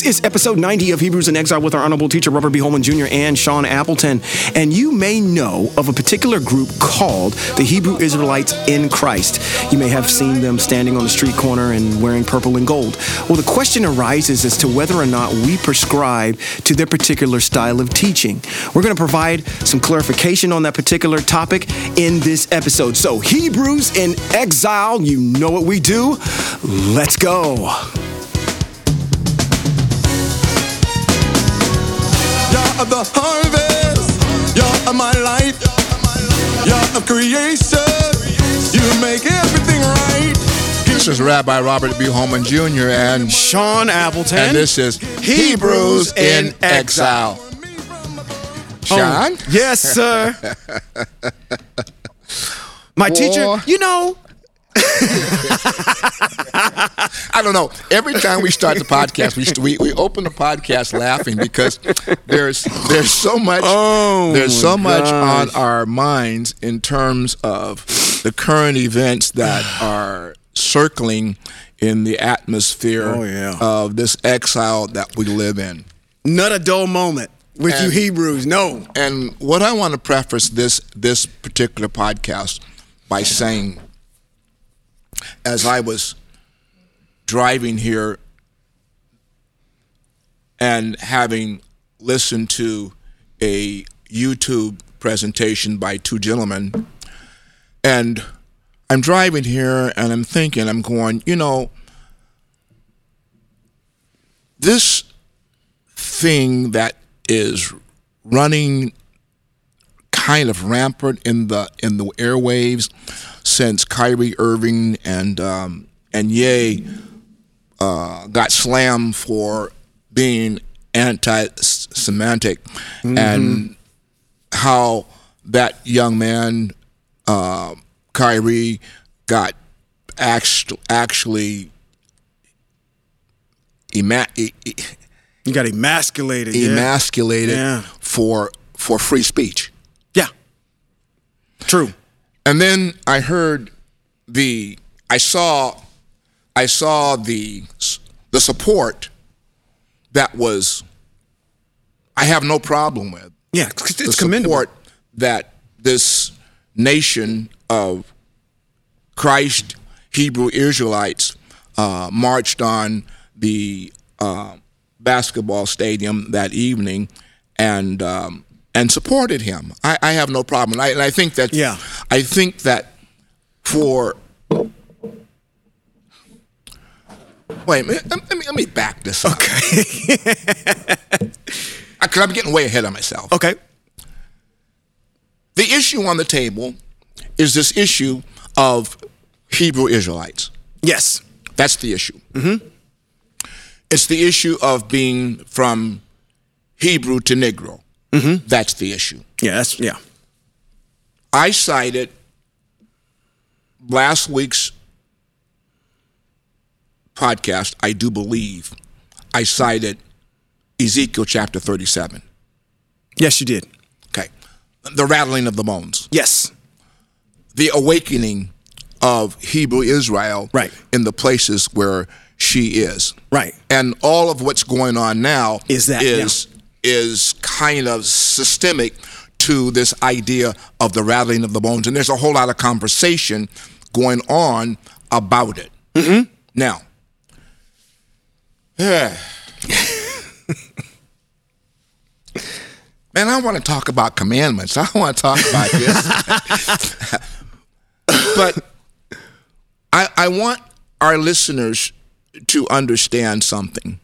This is episode 90 of Hebrews in Exile with our honorable teacher, Robert B. Holman Jr. and Sean Appleton. And you may know of a particular group called the Hebrew Israelites in Christ. You may have seen them standing on the street corner and wearing purple and gold. Well, the question arises as to whether or not we prescribe to their particular style of teaching. We're going to provide some clarification on that particular topic in this episode. So, Hebrews in Exile, you know what we do. Let's go. You're the harvest. You're my life. You're of creation. You make everything right. This is Rabbi Robert B. Holman Jr. and Sean Appleton. and this is Hebrews in Exile. Sean, oh, Yes, sir. My teacher, you know, I don't know. Every time we start the podcast, we we, we open the podcast laughing because there's there's so much Oh, there's so much on our minds in terms of the current events that are circling in the atmosphere Oh, yeah. of this exile that we live in. not a dull moment with you Hebrews. No. And what I want to preface this this particular podcast by saying, as I was driving here and having listened to a YouTube presentation by two gentlemen, and I'm driving here and I'm thinking, I'm going, you know, this thing that is running kind of rampant in the in the airwaves since Kyrie Irving and um, and Ye uh, got slammed for being anti-Semitic, and how that young man uh, Kyrie got act- actually ema- e- e- You got emasculated. emasculated Yeah. for for free speech. yeah. True. And then I heard the I saw I saw the the support that was I have no problem with. Yeah, it's, The commendable. support that this nation of Christ Hebrew Israelites uh, marched on the uh, basketball stadium that evening and um, and supported him. I, I have no problem. And I, and I think that Yeah. I think that for wait, let me, let me, let me back this up. Okay. Because I'm getting way ahead of myself. Okay. The issue on the table is this issue of Hebrew Israelites. Yes. That's the issue. Mm-hmm. It's the issue of being from Hebrew to Negro. Mm-hmm. That's the issue. Yeah, that's yeah. I cited last week's podcast, I do believe, I cited Ezekiel chapter 37. Yes, you did. Okay. The rattling of the bones. Yes. the awakening of Hebrew Israel Right. in the places where she is. Right. And all of what's going on now Is that, is is kind of systemic to this idea of the rattling of the bones. And there's a whole lot of conversation going on about it. Mm-hmm. Now, man, I want to talk about commandments. I want to talk about this. but I, I want our listeners to understand something.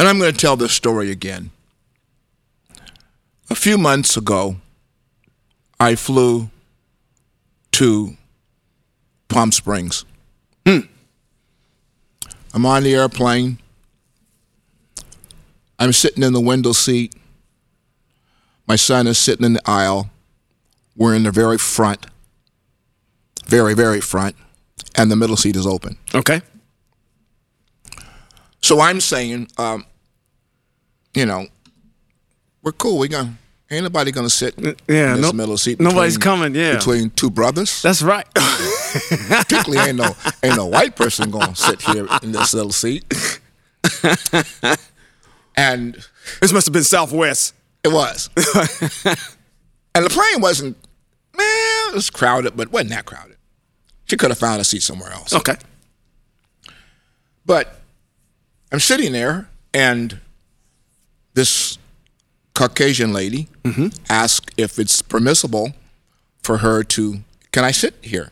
And I'm going to tell this story again. A few months ago, I flew to Palm Springs. I'm on the airplane. I'm sitting in the window seat. My son is sitting in the aisle. We're in the very front, very, very front, and the middle seat is open. Okay. So I'm saying, um, you know, we're cool. We gonna ain't nobody gonna sit yeah, in this no- middle seat. nobody's coming, yeah. between two brothers. That's right. Particularly, ain't no ain't no white person gonna sit here in this little seat. and This must have been Southwest. it was, and the plane wasn't. Man, it was crowded, but wasn't that crowded. She could have found a seat somewhere else. Okay. But I'm sitting there, and this Caucasian lady mm-hmm. asked if it's permissible for her to. Can I sit here?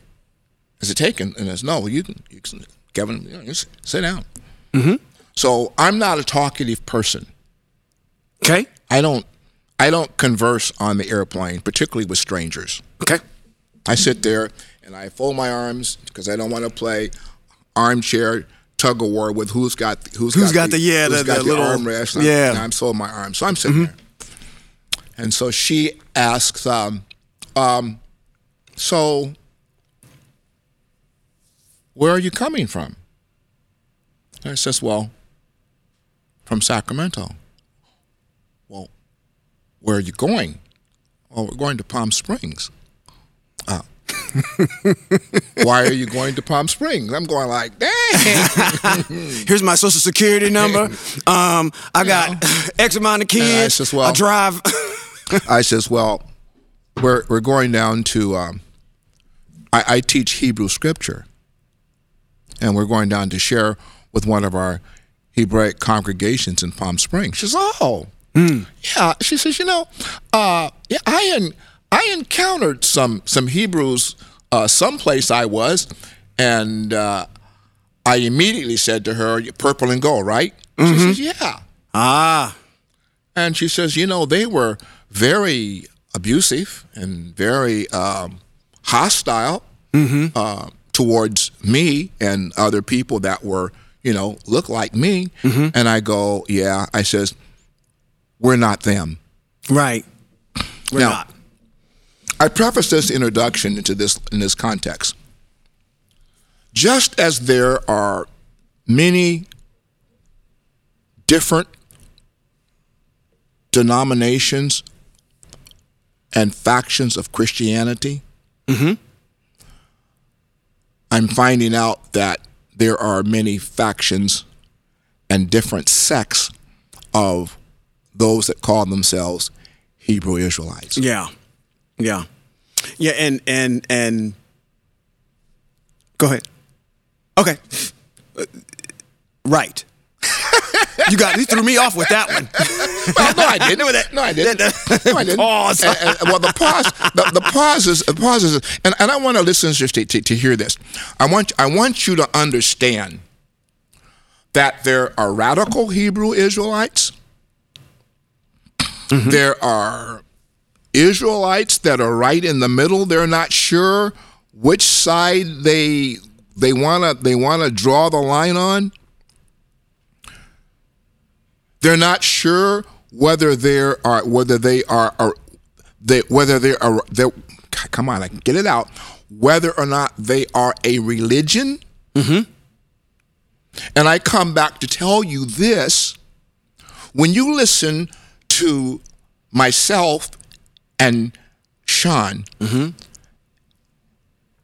Is it taken? And it's no. You can, you can Kevin. You know, sit down. Mm-hmm. So I'm not a talkative person. Okay. I don't. I don't converse on the airplane, particularly with strangers. Okay. I sit there and I fold my arms because I don't want to play armchair tug of war with who's got who's, Who's got the- yeah, who's the- got the the, little- armrest. and yeah. I'm, and I'm so my arm, So I'm sitting there, and so she asks, um, um, "So, where are you coming from?" And I says, "Well, from Sacramento." Well, where are you going? Oh, we're going to Palm Springs. Why are you going to Palm Springs? I'm going like, dang. Here's my social security number. Um, I got X amount of I kids. says, well- I drive. I says, well, we're we're going down to. Um, I, I teach Hebrew scripture, and we're going down to share with one of our Hebraic congregations in Palm Springs. She says, oh, yeah. She says, you know, uh, yeah, I en- I encountered some some Hebrews uh, someplace I was, and uh, I immediately said to her, "Purple and gold, right?" She says, "Yeah." ah. And she says, you know, they were very abusive and very um, hostile uh, towards me and other people that were, you know, look like me. And I go, yeah. I says, we're not them. Right. We're Now- not. I preface this introduction into this in this context. Just as there are many different denominations and factions of Christianity, mm-hmm. I'm finding out that there are many factions and different sects of those that call themselves Hebrew Israelites. Yeah. Yeah. Yeah, and and and go ahead. Okay. Uh, right. you got you threw me off with that one. Well, no, I didn't. No, I didn't. No, I didn't. Pause. And- and- well, the pause, the, the pause is, the pause is, and, and I want our listeners to, to, to hear this. I want, I want you to understand that there are radical Hebrew Israelites. There are Israelites that are right in the middle. They're not sure which side they they want to they want to draw the line on. They're not sure whether there are whether they are, are they, whether they are they come on, I can get it out. Whether or not they are a religion. Mm-hmm. And I come back to tell you this: when you listen to myself and Sean, mm-hmm.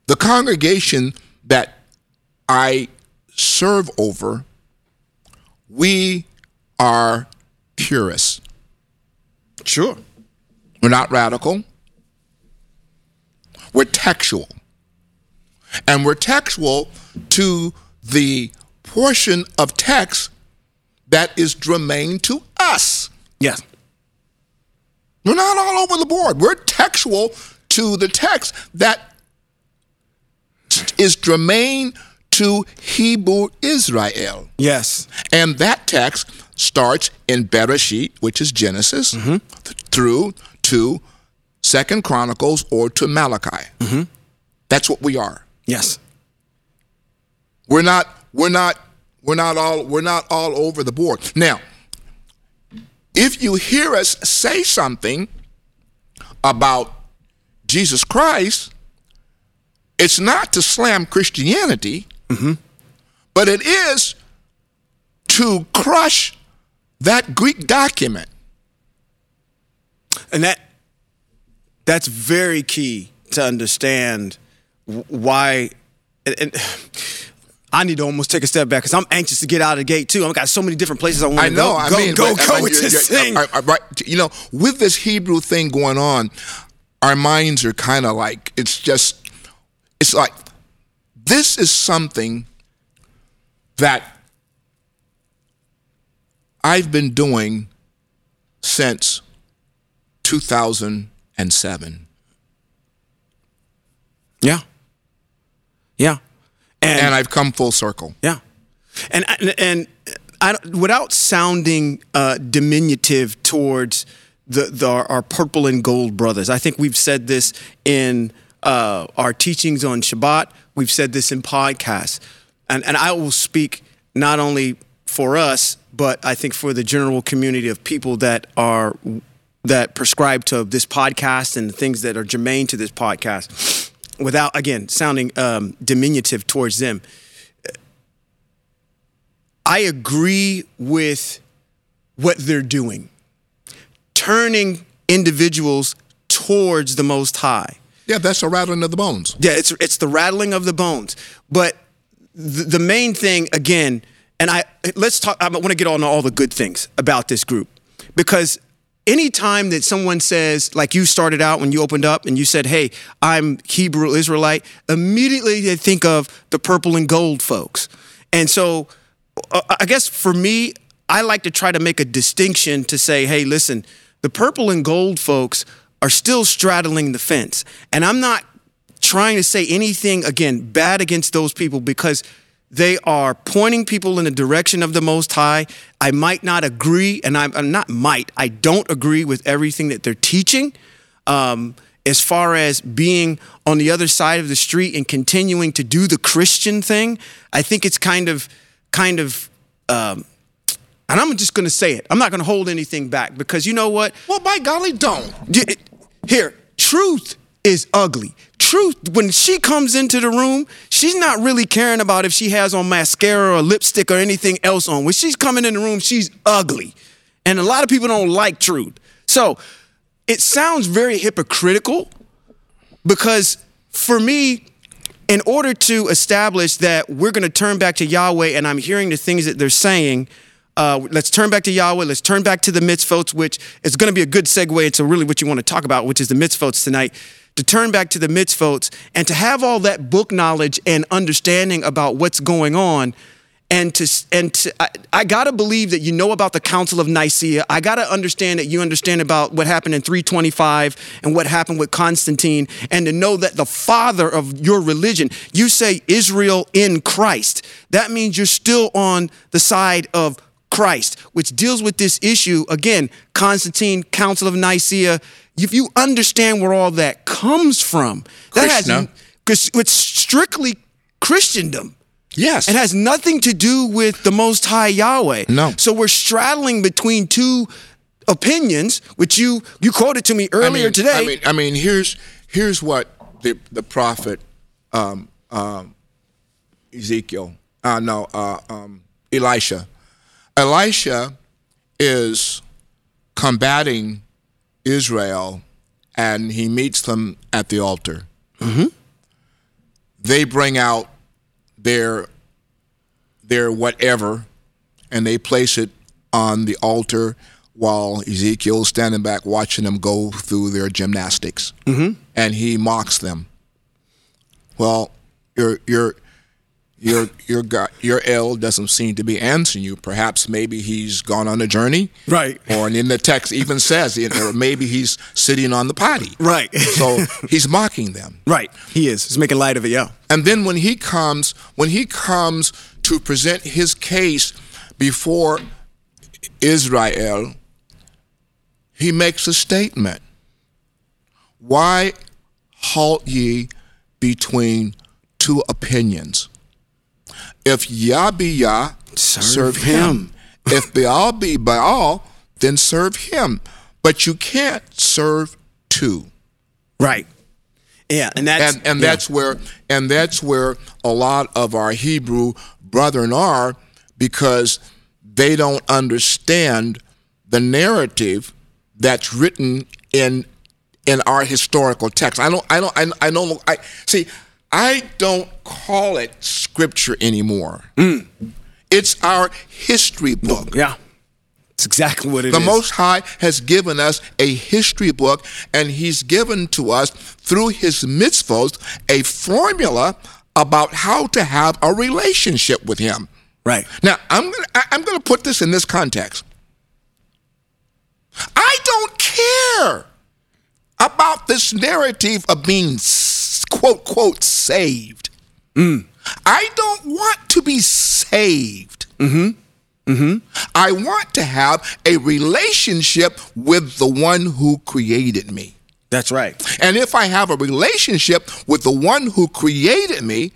the congregation that I serve over, we are purists. Sure. We're not radical. We're textual. And we're textual to the portion of text that is germane to us. Yes. We're not all over the board. We're textual to the text that is germane to Hebrew Israel. Yes. And that text starts in Bereshit, which is Genesis, th- through to Second Chronicles or to Malachi. Mm-hmm. That's what we are. Yes. We're not. We're not. We're not all. We're not all over the board. Now, if you hear us say something about Jesus Christ, it's not to slam Christianity, but it is to crush that Greek document. And that that's very key to understand why and, and I need to almost take a step back because I'm anxious to get out of the gate too. I've got so many different places I want to go. I know. go. I mean, go, but, go I mean, with this thing. I- I- you know, with this Hebrew thing going on, our minds are kind of like it's just, it's like this is something that I've been doing since 2007, yeah, yeah, and, and I've come full circle. yeah, and and, and I, without sounding uh, diminutive towards the, the our, our purple and gold brothers, I think we've said this in uh, our teachings on Shabbat. We've said this in podcasts, and and I will speak not only for us, but I think for the general community of people that are that prescribe to this podcast and the things that are germane to this podcast, without again sounding um, diminutive towards them. I agree with what they're doing, turning individuals towards the Most High. Yeah, that's a rattling of the bones. Yeah, it's it's the rattling of the bones. But the, the main thing again, and I let's talk. I want to get on all the good things about this group because anytime that someone says, like you started out when you opened up and you said, "Hey, I'm Hebrew Israelite," immediately they think of the purple and gold folks, and so uh, I guess for me, I like to try to make a distinction to say, "Hey, listen, the purple and gold folks." Are still straddling the fence. And I'm not trying to say anything again bad against those people because they are pointing people in the direction of the most high i might not agree and i'm, I'm not might i don't agree with everything that they're teaching um, as far as being on the other side of the street and continuing to do the christian thing i think it's kind of kind of um, and i'm just going to say it i'm not going to hold anything back because you know what Well, by golly, don't. Here, truth is ugly. Truth, when she comes into the room, she's not really caring about if she has on mascara or lipstick or anything else on. When she's coming in the room, she's ugly. And a lot of people don't like truth. So it sounds very hypocritical because for me, in order to establish that we're going to turn back to Yahweh and I'm hearing the things that they're saying, uh, let's turn back to Yahweh. Let's turn back to the mitzvot, which is going to be a good segue into really what you want to talk about, which is the mitzvot tonight. To turn back to the mitzvot and to have all that book knowledge and understanding about what's going on, and to and to, I, I gotta believe that you know about the Council of Nicaea. I gotta understand that you understand about what happened in 325 and what happened with Constantine, and to know that the father of your religion, you say Israel in Christ. That means you're still on the side of Christ, which deals with this issue again. Constantine, Council of Nicaea. If you understand where all that comes from, that has Krishna. because it's strictly Christendom. Yes. It has nothing to do with the Most High Yahweh. No. So we're straddling between two opinions, which you you quoted to me I earlier mean- today. I mean, I mean, here's here's what the the prophet um, um, Ezekiel, uh, no, uh, um, Elisha. Elisha is combating Israel, and he meets them at the altar. They bring out their their whatever, and they place it on the altar while Ezekiel's standing back watching them go through their gymnastics, mm-hmm. and he mocks them. Well, your your your your God, your El doesn't seem to be answering you. Perhaps maybe he's gone on a journey, Right. Or in the text even says, you know, maybe he's sitting on the potty, Right. So he's mocking them. right. He is. He's making light of it, yeah. And then when he comes, when he comes to present his case before Israel, he makes a statement. Why halt ye between two opinions? If Yah be Yah, Serve serve, him. him. if Baal be Baal, then serve him. But you can't serve two Right. Yeah, and that's and and yeah. that's where and that's where a lot of our Hebrew brethren are because they don't understand the narrative that's written in in our historical text. I don't I don't I, I don't I see I don't call it scripture anymore. Mm. It's our history book. Yeah. It's exactly what it is. The Most High has given us a history book, and He's given to us through His mitzvot a formula about how to have a relationship with Him. Right. Now, I'm gonna I- I'm gonna put this in this context. I don't care about this narrative of being quote quote saved. I don't want to be saved. Mm-hmm. Mm-hmm. I want to have a relationship with the one who created me. That's right. And if I have a relationship with the one who created me,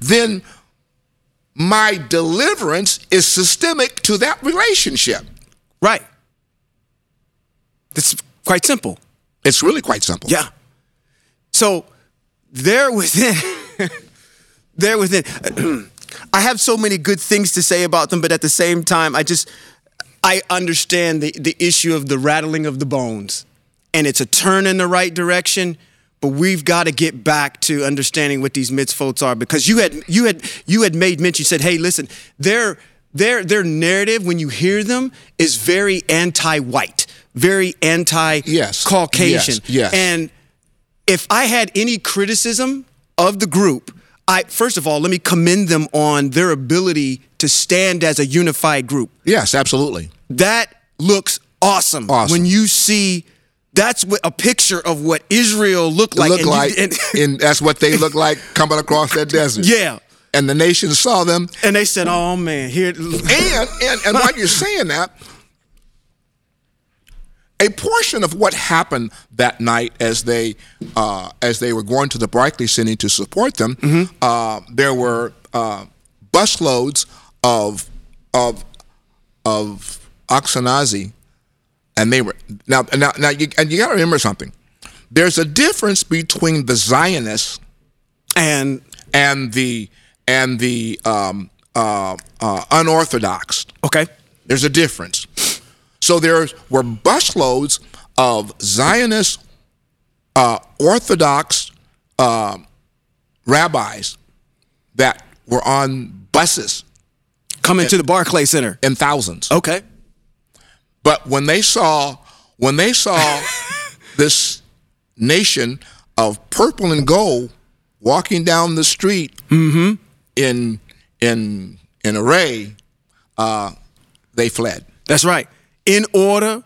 then my deliverance is systemic to that relationship. Right. It's quite simple. It's really quite simple. Yeah. So there within, there within, I have so many good things to say about them, but at the same time, I just, I understand the, the issue of the rattling of the bones. And it's a turn in the right direction, but we've got to get back to understanding what these mitzvot are because you had you had you had made mention. You said, "Hey, listen, their their their narrative when you hear them is very anti-white, very anti-Caucasian, Yes. Yes, yes. and if I had any criticism of the group, I first of all let me commend them on their ability to stand as a unified group. Yes, absolutely. That looks awesome, Awesome. when you see. That's what a picture of what Israel looked like. look and you- like, and- and that's what they look like coming across that desert. yeah, And the nation saw them. and they said, "Oh man, here." And and, and while you're saying that, a portion of what happened that night as they uh, as they were going to the Barclay Center to support them, uh, there were uh, busloads of of of Ashkenazi, and they were now now now you, and you got to remember something. There's a difference between the Zionists and and the and the um, uh, uh, unorthodox. okay, There's a difference. So there were busloads of Zionist, uh, Orthodox uh, rabbis that were on buses coming to the Barclay Center. in thousands. Okay, But when they saw when they saw this nation of purple and gold walking down the street in in in array, uh, they fled. that's right. In order,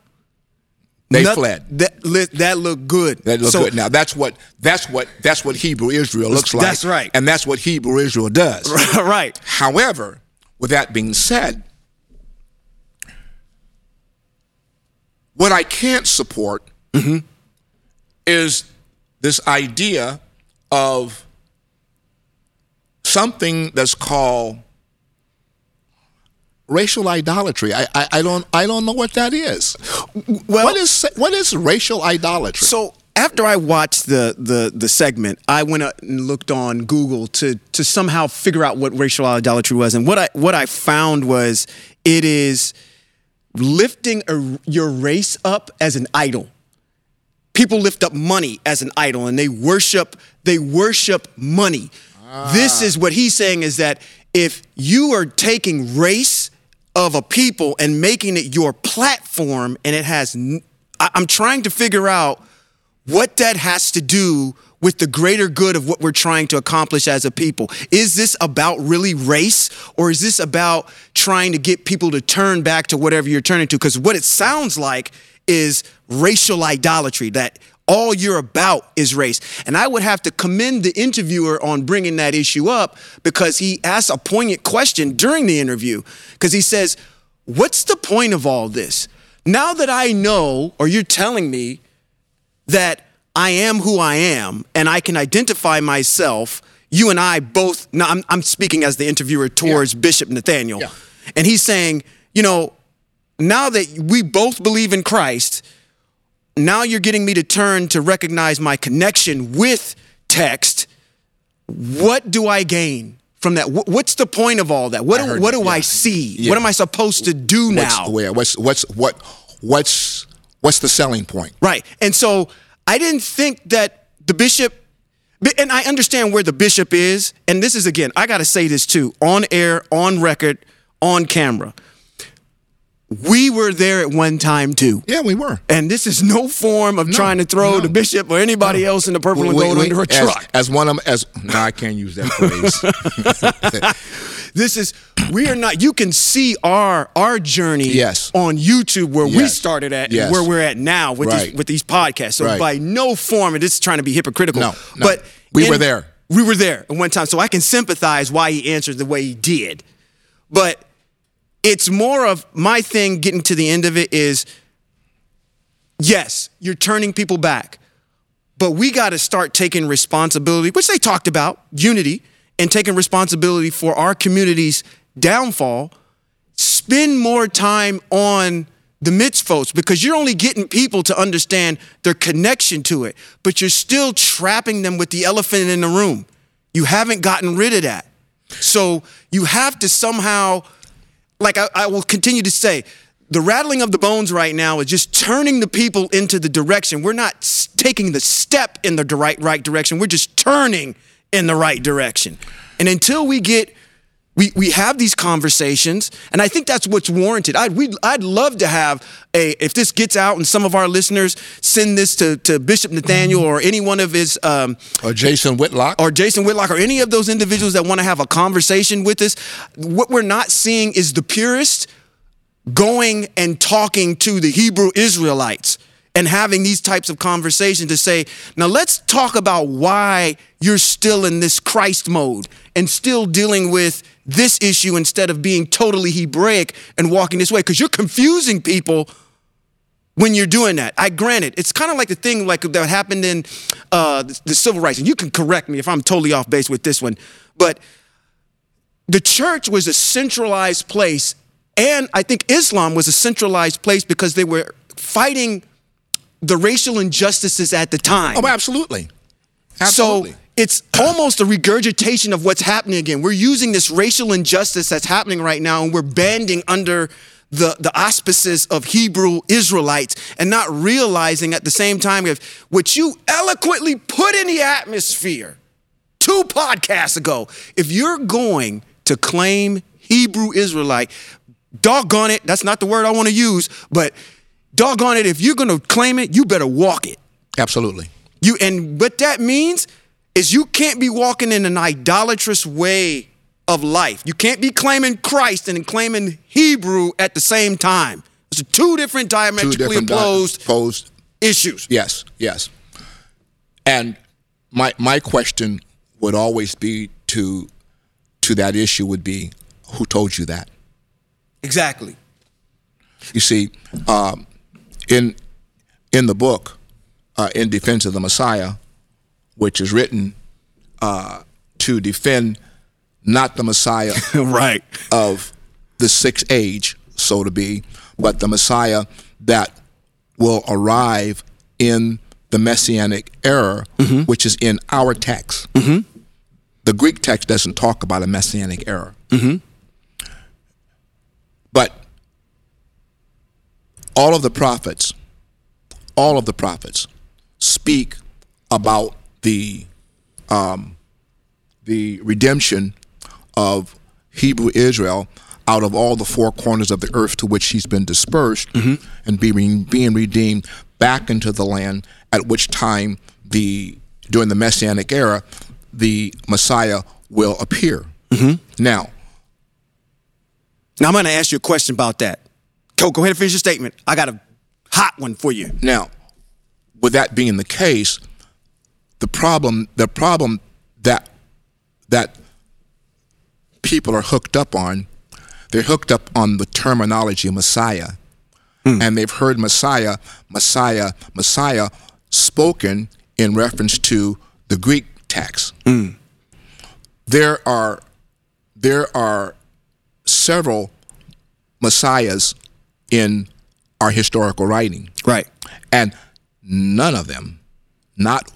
They fled. That that looked good. That look So- good. Now that's what that's what that's what Hebrew Israel looks like. That's right. and that's what Hebrew Israel does. right. However, with that being said, what I can't support mm-hmm. is this idea of something that's called racial idolatry. I, I, I don't I don't know what that is. Well, what is what is racial idolatry? So after I watched the the the segment, I went up and looked on Google to to somehow figure out what racial idolatry was, and what I what I found was it is lifting a, your race up as an idol. People lift up money as an idol, and they worship they worship money. This ah. is what he's saying is that if you are taking race of a people and making it your platform, and it has, n- I- I'm trying to figure out what that has to do with the greater good of what we're trying to accomplish as a people. Is this about really race or is this about trying to get people to turn back to whatever you're turning to? Because what it sounds like is racial idolatry, that all you're about is race. And I would have to commend the interviewer on bringing that issue up because he asked a poignant question during the interview because he says, What's the point of all this? Now that I know, or you're telling me, that I am who I am and I can identify myself. You and I both, now I'm, I'm speaking as the interviewer towards Bishop Nathaniel. Yeah. And he's saying, you know, now that we both believe in Christ, now you're getting me to turn to recognize my connection with text. What do I gain from that? What's the point of all that? What do, what that, do I see? Yeah. What am I supposed to do now? What's, where, what's what's what what's what's the selling point? Right. And so I didn't think that the bishop, And I understand where the bishop is. And this is, again, I got to say this too on air, on record, on camera. We were there at one time too. Yeah, we were. And this is no form of trying to throw no. the bishop or anybody else in the purple and We- gold we- under a truck. As one of them, as no, I can't use that phrase. This is we are not. You can see our our journey Yes. on YouTube where we started at Yes. and where we're at now with Right. these with these podcasts. So Right. by no form, and this is trying to be hypocritical. No, no. but We in- were there. We were there at one time, so I can sympathize why he answered the way he did. But it's more of my thing. Getting to the end of it is, yes, you're turning people back, but we got to start taking responsibility, which they talked about, unity, and taking responsibility for our community's downfall. Spend more time on the mitzvos because you're only getting people to understand their connection to it, but you're still trapping them with the elephant in the room. You haven't gotten rid of that. So you have to somehow, like I, I will continue to say, the rattling of the bones right now is just turning the people into the direction. We're not taking the step in the right right direction. We're just turning in the right direction. And until we get we, we have these conversations, and I think that's what's warranted. I'd, we'd, I'd love to have a, if this gets out and some of our listeners send this to, to Bishop Nathaniel or any one of his um, or Jason Whitlock. or Jason Whitlock or any of those individuals that want to have a conversation with us, what we're not seeing is the purist going and talking to the Hebrew Israelites and having these types of conversations to say, now let's talk about why you're still in this Christ mode and still dealing with this issue instead of being totally Hebraic and walking this way because you're confusing people when you're doing that. I grant it. it's kind of like the thing like that happened in uh, the, the civil rights, and you can correct me if I'm totally off base with this one, but the church was a centralized place, and I think Islam was a centralized place because they were fighting the racial injustices at the time. oh, absolutely. Absolutely. So it's almost a regurgitation of what's happening again. We're using this racial injustice that's happening right now, and we're banding under the, the auspices of Hebrew Israelites and not realizing at the same time if what you eloquently put in the atmosphere two podcasts ago, if you're going to claim Hebrew Israelite, doggone it, that's not the word I want to use, but doggone it, if you're going to claim it, you better walk it. absolutely. You and what that means is you can't be walking in an idolatrous way of life. You can't be claiming Christ and claiming Hebrew at the same time. It's two different Two diametrically di- opposed opposed issues. Yes, yes. And my my question would always be to to that issue would be who told you that? Exactly. You see, um, in in the book, uh, in defense of the Messiah, which is written uh, to defend not the Messiah right. of the sixth age, so to be, but the Messiah that will arrive in the Messianic era, which is in our text. The Greek text doesn't talk about a Messianic era. But all of the prophets, all of the prophets speak about the um, the redemption of Hebrew Israel out of all the four corners of the earth to which he's been dispersed and being being redeemed back into the land at which time the during the messianic era the Messiah will appear. Now, Now I'm going to ask you a question about that. Go, go ahead and finish your statement. I got a hot one for you. Now, with that being the case, the problem the problem that that people are hooked up on, they're hooked up on the terminology Messiah. Hmm. And they've heard Messiah, Messiah, Messiah spoken in reference to the Greek text. Hmm. There are there are several messiahs in our historical writing. Right. And none of them, not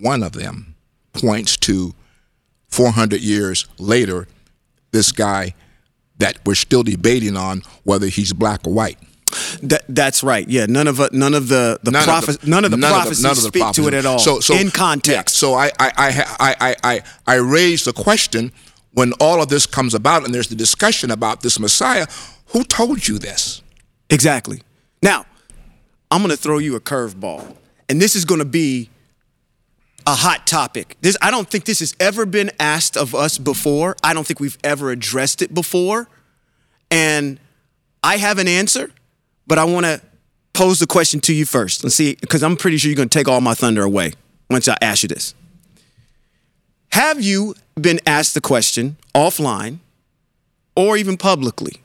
one of them, points to 400 years later, this guy that we're still debating on whether he's black or white. That, that's right. Yeah, none of uh, none of the the None of prophes- none of the none prophecies of the speak to it at all. So, so in context. yeah, so I, I, I, I, I, I, I raised the question when all of this comes about and there's the discussion about this Messiah. Who told you this? Exactly. Now, I'm going to throw you a curveball, and this is going to be a hot topic. This I don't think this has ever been asked of us before. I don't think we've ever addressed it before, and I have an answer, but I want to pose the question to you first. Let's see, because I'm pretty sure you're going to take all my thunder away once I ask you this. Have you been asked the question offline or even publicly?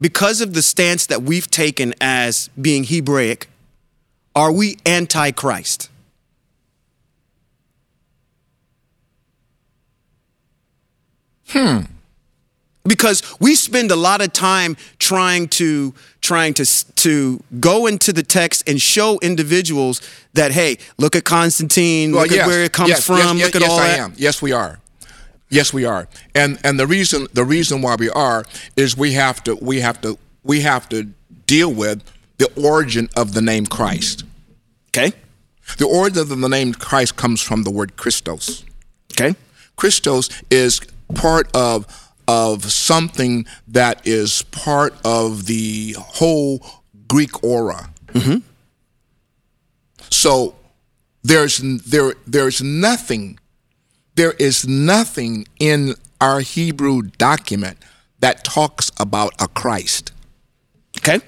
Because of the stance that we've taken as being Hebraic, are we anti-Christ? Hmm. Because we spend a lot of time trying to trying to to go into the text and show individuals that hey, look at Constantine, look at where it comes yes, from, yes, yes, look at yes, all I that. am. Yes, we are. Yes, we are. And and the reason the reason why we are is we have to we have to we have to deal with the origin of the name Christ. Okay, The origin of the name Christ comes from the word Christos. okay, Christos is part of of something that is part of the whole Greek aura. Mm-hmm. So there's there there's nothing there is nothing in our Hebrew document that talks about a Christ. okay.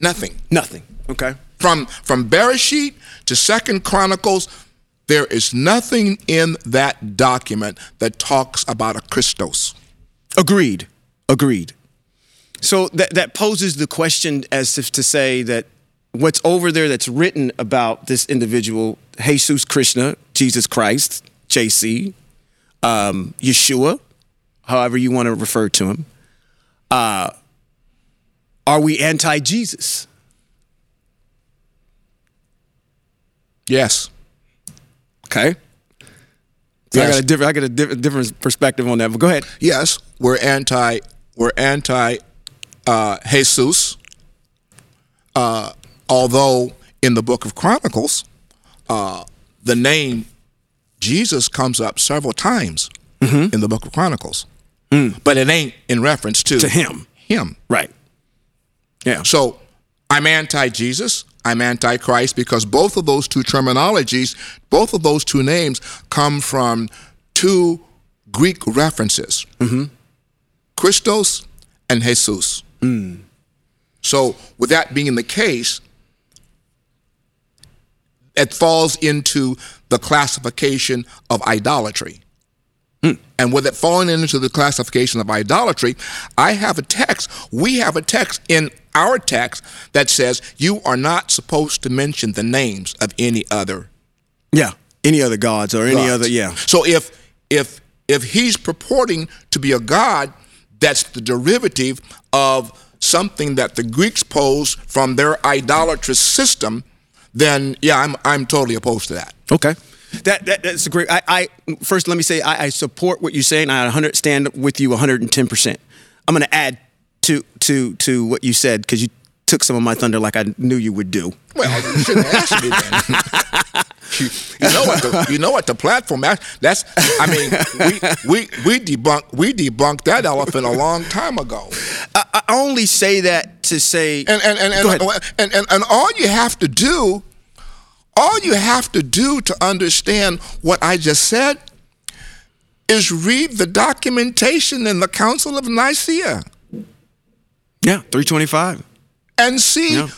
Nothing. Nothing. Okay. From from Bereshit to Second Chronicles, there is nothing in that document that talks about a Christos. Agreed. Agreed. So that that poses the question as if to say that what's over there that's written about this individual, Jesus Krishna, Jesus Christ, JC, um, Yeshua, however you want to refer to him, uh, are we anti-Jesus? Yes. Okay. So I got a different, I got a different, different perspective on that. But go ahead. Yes, we're anti we're anti uh, Jesus. Uh, although in the book of Chronicles, uh, the name Jesus comes up several times mm-hmm. in the book of Chronicles, mm. but it ain't in reference to To him. Him. Right. Yeah. So I'm anti Jesus. I'm anti Christ because both of those two terminologies, both of those two names come from two Greek references mm-hmm. Christos and Jesus. Mm. So, with that being the case, it falls into the classification of idolatry. And with it falling into the classification of idolatry, I have a text, we have a text in our text that says you are not supposed to mention the names of any other Yeah. Any other gods or any other, yeah. So if if if he's purporting to be a god, that's the derivative of something that the Greeks posed from their idolatrous system, then yeah, I'm I'm totally opposed to that. Okay. That, that that's a great. I, I first let me say I, I support what you're saying. I 100 stand with you 110. percent I'm going to add to to to what you said because you took some of my thunder like I knew you would do. Well, you shouldn't ask me then. you, you know what the you know what the platform act- that's I mean we we we debunked we debunked that elephant a long time ago. I, I only say that to say And and and and, and, and and all you have to do all you have to do to understand what I just said is read the documentation in the Council of Nicaea yeah 325. and see Yeah.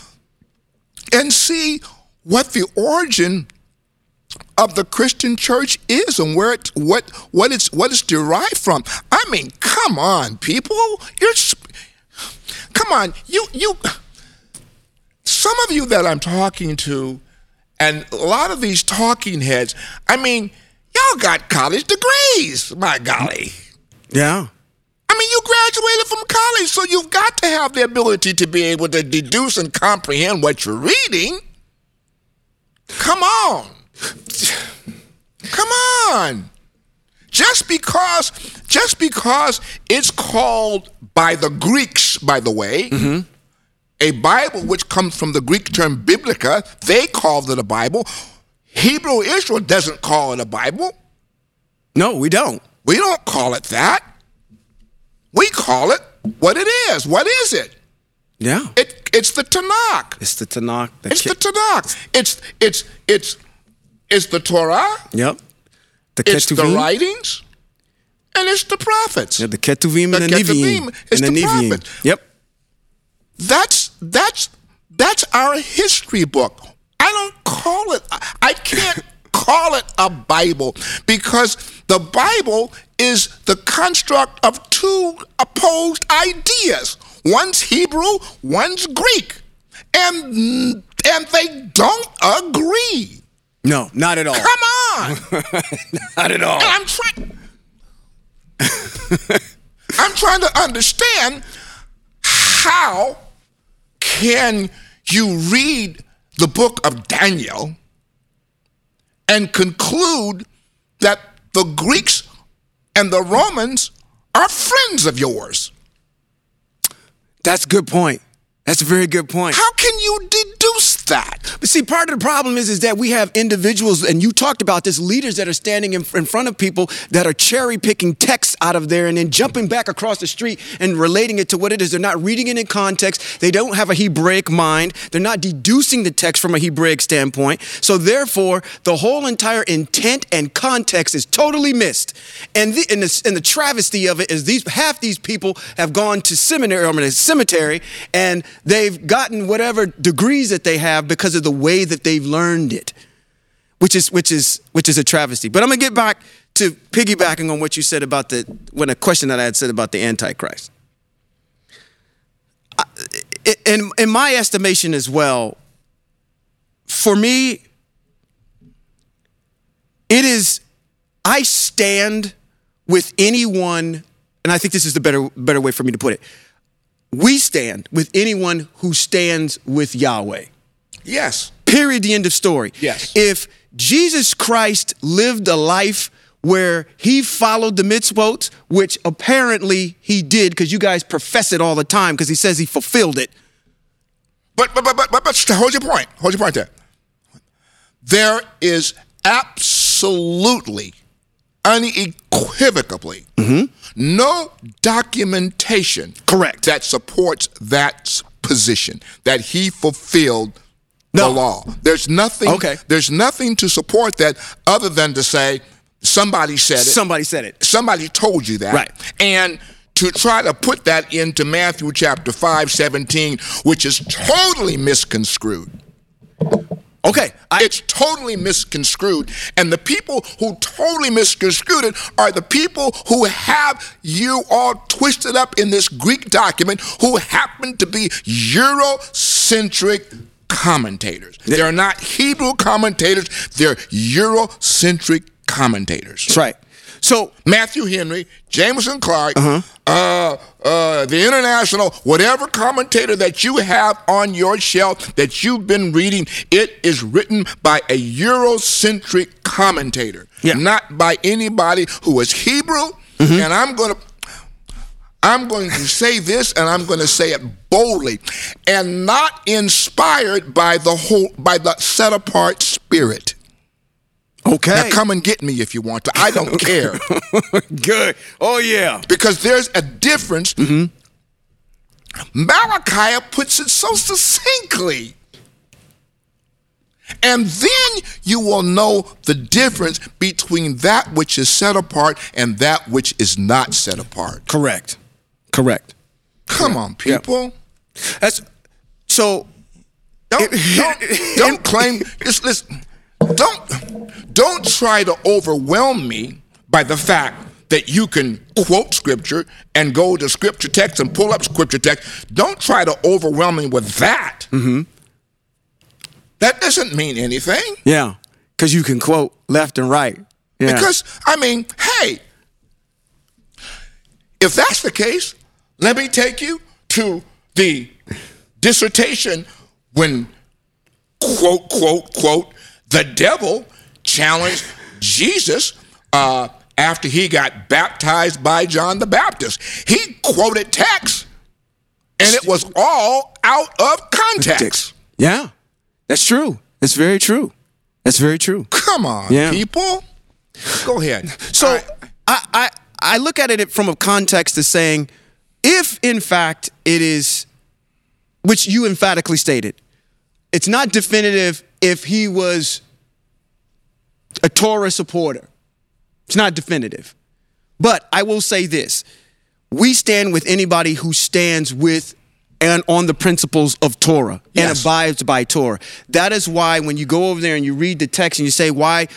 and see what the origin of the Christian church is and where it what what it's what it's derived from. I mean, come on, people. You're come on, you you some of you that I'm talking to and a lot of these talking heads, I mean, y'all got college degrees, my golly. Yeah. I mean, you graduated from college, so you've got to have the ability to be able to deduce and comprehend what you're reading. Come on. Come on. Just because just because it's called by the Greeks, by the way, mm-hmm. A Bible which comes from the Greek term biblica. They called it a Bible. Hebrew Israel doesn't call it a Bible. No, we don't. We don't call it that. We call it what it is. What is it? Yeah. It it's the Tanakh. It's the Tanakh. The It's Ki- the Tanakh. It's it's it's it's the Torah. Yep. The It's the writings, and it's the prophets. Yeah, the Ketuvim The and the Ketuvim Nevi'im. is and the, the Nevi'im. Yep. That's that's that's our history book. I don't call it. I- can't call it a Bible because the Bible is the construct of two opposed ideas. One's Hebrew, one's Greek, and and they don't agree. No, not at all. Come on. Not at all. And I'm trying. I'm trying to understand how can you read the book of Daniel and conclude that the Greeks and the Romans are friends of yours? That's a good point. That's a very good point. How can you deduce that? But see, part of the problem is, is that we have individuals, and you talked about this, leaders that are standing in, in front of people that are cherry picking texts out of there and then jumping back across the street and relating it to what it is. They're not reading it in context. They don't have a Hebraic mind. They're not deducing the text from a Hebraic standpoint. So therefore, the whole entire intent and context is totally missed. And the, and the, and the travesty of it is these half these people have gone to seminary, I mean, cemetery, and they've gotten whatever degrees that they have because of the way that they've learned it, which is which is which is a travesty. But I'm gonna get back to piggybacking on what you said about the when a question that I had said about the Antichrist. I- In in my estimation as well, for me, it is I stand with anyone, and I think this is the better better way for me to put it. We stand with anyone who stands with Yahweh. Yes. Period. The end of story. Yes. If Jesus Christ lived a life where he followed the mitzvot, which apparently he did, because you guys profess it all the time, because he says he fulfilled it. But but but but but, but hold your point. Hold your point there. There is absolutely, unequivocally, mm-hmm. No documentation Correct. that supports that position that he fulfilled No. the law. There's nothing. Okay. There's nothing to support that other than to say somebody said it Somebody said it. somebody told you that. Right. And to try to put that into Matthew chapter 5, 17, which is totally misconstrued. Okay. I, It's totally misconstrued. And the people who totally misconstrued it are the people who have you all twisted up in this Greek document who happen to be Eurocentric commentators. They're not Hebrew commentators, they're Eurocentric commentators. that's right. So Matthew Henry, Jameson Clark, Uh-huh. uh, uh, the international, whatever commentator that you have on your shelf that you've been reading, it is written by a Eurocentric commentator, Yeah. not by anybody who is Hebrew. Mm-hmm. And I'm going to. I'm going to say this and I'm going to say it boldly and not inspired by the whole by the set apart spirit. Okay. Now come and get me if you want to. I don't care. Good. Oh yeah. because there's a difference. Mm-hmm. Malachi puts it so succinctly. And then you will know the difference between that which is set apart and that which is not set apart. Correct. Correct. Come on, people. That's so. Don't, don't, don't claim just listen. Don't don't try to overwhelm me by the fact that you can quote scripture and go to scripture text and pull up scripture text. Don't try to overwhelm me with that. Mm-hmm. That doesn't mean anything. Yeah. Because you can quote left and right. Yeah. Because I mean, hey, if that's the case, let me take you to the dissertation when quote quote quote the devil challenged Jesus uh, after he got baptized by John the Baptist. He quoted text And it was all out of context. Yeah, that's true. That's very true. That's very true. Come on, Yeah. people. Go ahead. So I- I, I I look at it from a context of saying, if in fact it is, which you emphatically stated, it's not definitive if he was a Torah supporter. It's not definitive. But I will say this: we stand with anybody who stands with and on the principles of Torah and abides by Torah. That is why when you go over there and you read the text and you say why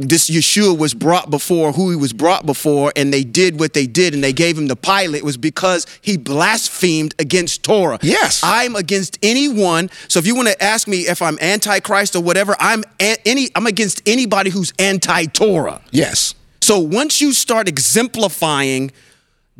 this Yeshua was brought before who he was brought before, and they did what they did, and they gave him the pilot was because he blasphemed against Torah. Yes. I'm against anyone. So if you want to ask me if I'm anti-Christ or whatever, I'm a- any I'm against anybody who's anti-Torah. yes. So once you start exemplifying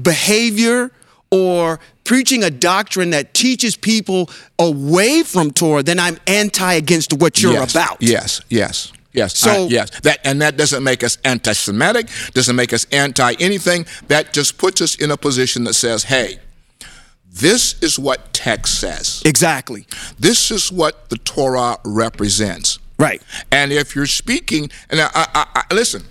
behavior or preaching a doctrine that teaches people away from Torah, then I'm anti against what you're yes. about. Yes, yes, yes. So- yes, that and that doesn't make us anti-Semitic. Doesn't make us anti anything. That just puts us in a position that says, "Hey, this is what text says. Exactly. This is what the Torah represents." Right. And if you're speaking, and I, I, I listen.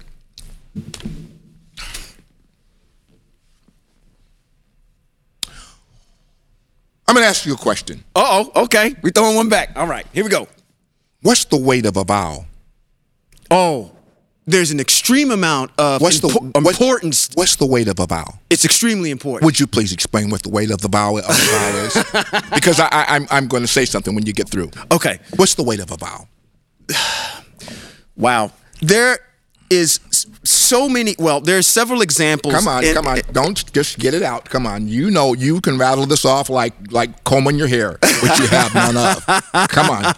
I'm going to ask you a question. Uh oh. Okay. We're throwing one back. All right. Here we go. What's the weight of a vow? Oh, there's an extreme amount of What's the impo- what- importance. What's the weight of a vow? It's extremely important. Would you please explain what the weight of the vow, of the vow is? because I, I, I'm, I'm going to say something when you get through. okay. What's the weight of a vow? Wow. There is so many. Well, there's several examples. Come on, come on. Don't just get it out. Come on. You know you can rattle this off like like combing your hair, which you have none of. Come on.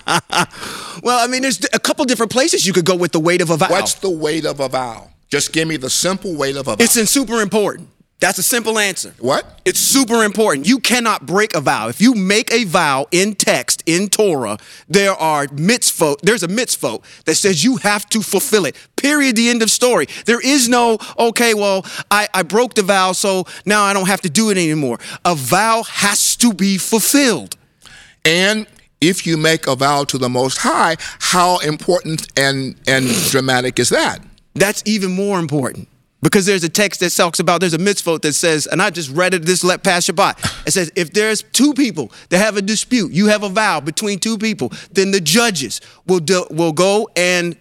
Well, I mean, there's a couple different places you could go with the weight of a vow. What's the weight of a vow? Just give me the simple weight of a vow. It's in super important. That's a simple answer. What? It's super important. You cannot break a vow. If you make a vow in text, in Torah, there are mitzvot, there's a mitzvot that says you have to fulfill it. Period. The end of story. There is no, okay, well, I, I broke the vow, so now I don't have to do it anymore. A vow has to be fulfilled. And if you make a vow to the Most High, how important and and dramatic is that? That's even more important. Because there's a text that talks about, there's a mitzvot that says, and I just read it this let past Shabbat. It says, if there's two people that have a dispute, you have a vow between two people, then the judges will do, will go and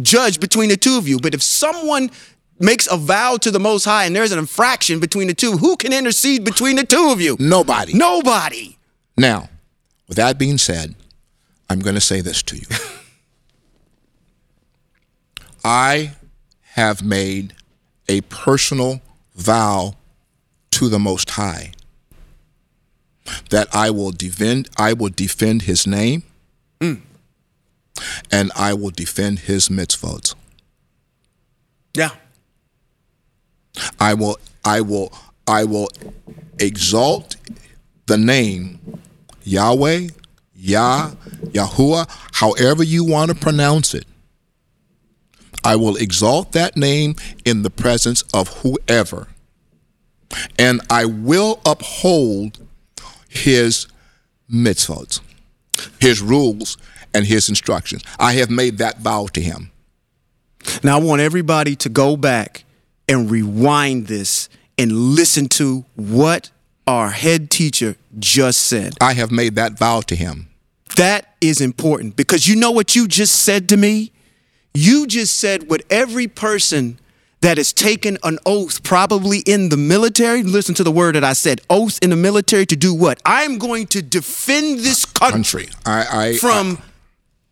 judge between the two of you. But if someone makes a vow to the Most High and there's an infraction between the two, who can intercede between the two of you? Nobody. Nobody. Now, with that being said, I'm going to say this to you. I have made a personal vow to the Most High that I will defend I will defend his name and I will defend his mitzvot. Yeah. I will I will I will exalt the name Yahweh, Yah, Yahuwah, however you want to pronounce it. I will exalt that name in the presence of whoever. And I will uphold his mitzvot, his rules, and his instructions. I have made that vow to him. Now I want everybody to go back and rewind this and listen to what our head teacher just said. I have made that vow to him. That is important because you know what you just said to me? You just said what every person that has taken an oath, probably in the military, listen to the word that I said oath in the military to do what? I'm going to defend this country, Country. I, I from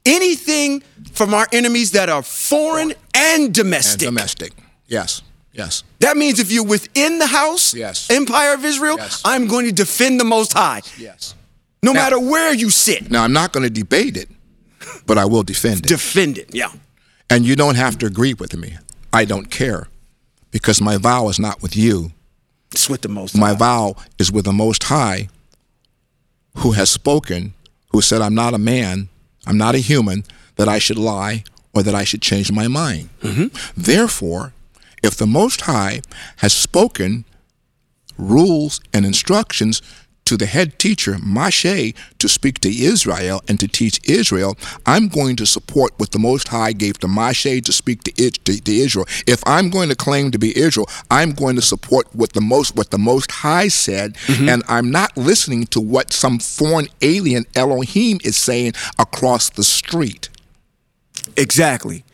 anything from our enemies that are foreign and and domestic. domestic. Yes. Yes. That means if you're within the house, Yes. Empire of Israel, Yes. I'm going to defend the Most High, Yes. no Now- matter where you sit. Now I'm not going to debate it, but I will defend it. Defend it. Yeah. And you don't have to agree with me. I don't care because my vow is not with you. It's with the Most My High. vow is with the Most High who has spoken, who said, I'm not a man, I'm not a human, that I should lie or that I should change my mind. Mm-hmm. Therefore, if the Most High has spoken rules and instructions to the head teacher, Moshe, to speak to Israel and to teach Israel, I'm going to support what the Most High gave to Moshe to speak to, it, to, to Israel. If I'm going to claim to be Israel, I'm going to support what the most what the Most High said, mm-hmm. and I'm not listening to what some foreign alien Elohim is saying across the street. Exactly.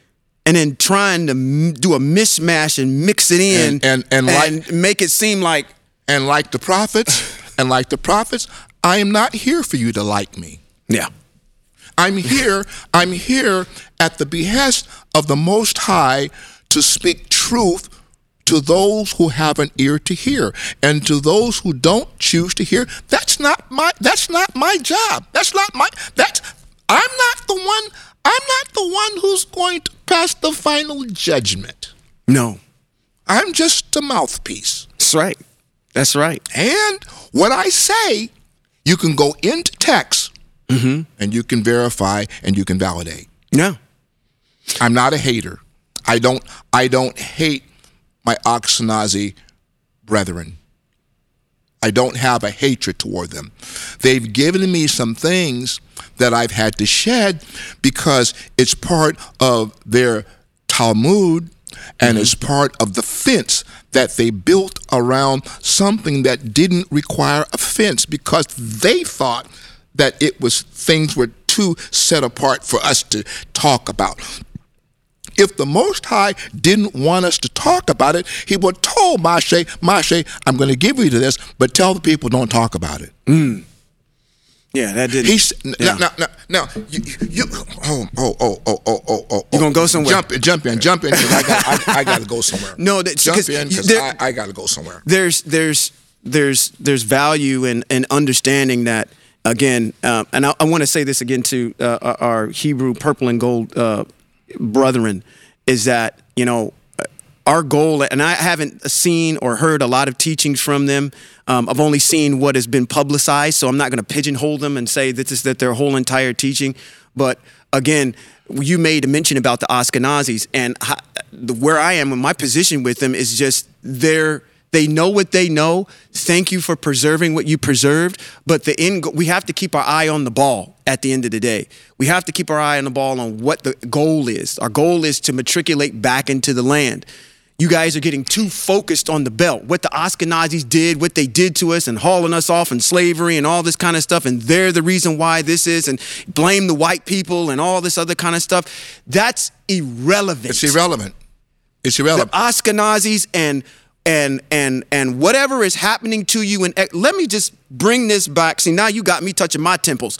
And then trying to m- do a mismatch and mix it in And- and- and like- make it seem like And like the prophets, and like the prophets, I am not here for you to like me. yeah. I'm here, I'm here at the behest of the Most High to speak truth to those who have an ear to hear. And to those who don't choose to hear, that's not my that's not my job. That's not my that's I'm not the one I'm not the one who's going to pass the final judgment. No. I'm just a mouthpiece. That's right. That's right. And what I say, you can go into text mm-hmm. and you can verify and you can validate. Yeah. I'm not a hater. I don't I don't hate my Ashkenazi brethren. I don't have a hatred toward them. They've given me some things that I've had to shed because it's part of their Talmud and mm-hmm. it's part of the fence that they built around something that didn't require a fence because they thought that it was things were too set apart for us to talk about. If the Most High didn't want us to talk about it, He would have told Moshe, Moshe, I'm going to give you to this, but tell the people don't talk about it. Mm. Yeah, that didn't. He's Yeah. now, now, now, now you, you, oh, oh, oh, oh, oh, oh, oh. You gonna go somewhere? Jump jump in, jump in, I got, I, I got to go somewhere. No, that- jump in, because I, I got to go somewhere. there's there's there's there's value in, in understanding that again, um, and I, I want to say this again to uh, our Hebrew purple and gold uh, brethren, is that you know our goal, and I haven't seen or heard a lot of teachings from them. Um, I've only seen what has been publicized, so I'm not going to pigeonhole them and say this is that their whole entire teaching. But again, you made a mention about the Ashkenazis, and where I am in my position with them is just they're they know what they know. Thank you for preserving what you preserved, but the end we have to keep our eye on the ball at the end of the day. We have to keep our eye on the ball on what the goal is. Our goal is to matriculate back into the land. You guys are getting too focused on the belt, what the Ashkenazis did, what they did to us, and hauling us off in slavery and all this kind of stuff. And they're the reason why this is, and blame the white people and all this other kind of stuff. That's irrelevant. It's irrelevant. It's irrelevant. The. Ashkenazis and and and and whatever is happening to you. And let me just bring this back. See, now you got me touching my temples.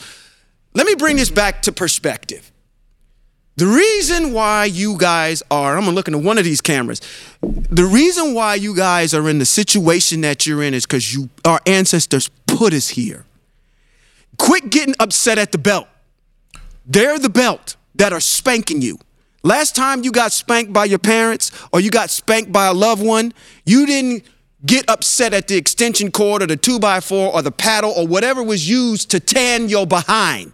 Let me bring this back to perspective. The reason why you guys are, I'm gonna look into one of these cameras. The reason why you guys are in the situation that you're in is because you our ancestors put us here. Quit getting upset at the belt. They're the belt that are spanking you. Last time you got spanked by your parents or you got spanked by a loved one, you didn't get upset at the extension cord or the two by four or the paddle or whatever was used to tan your behind.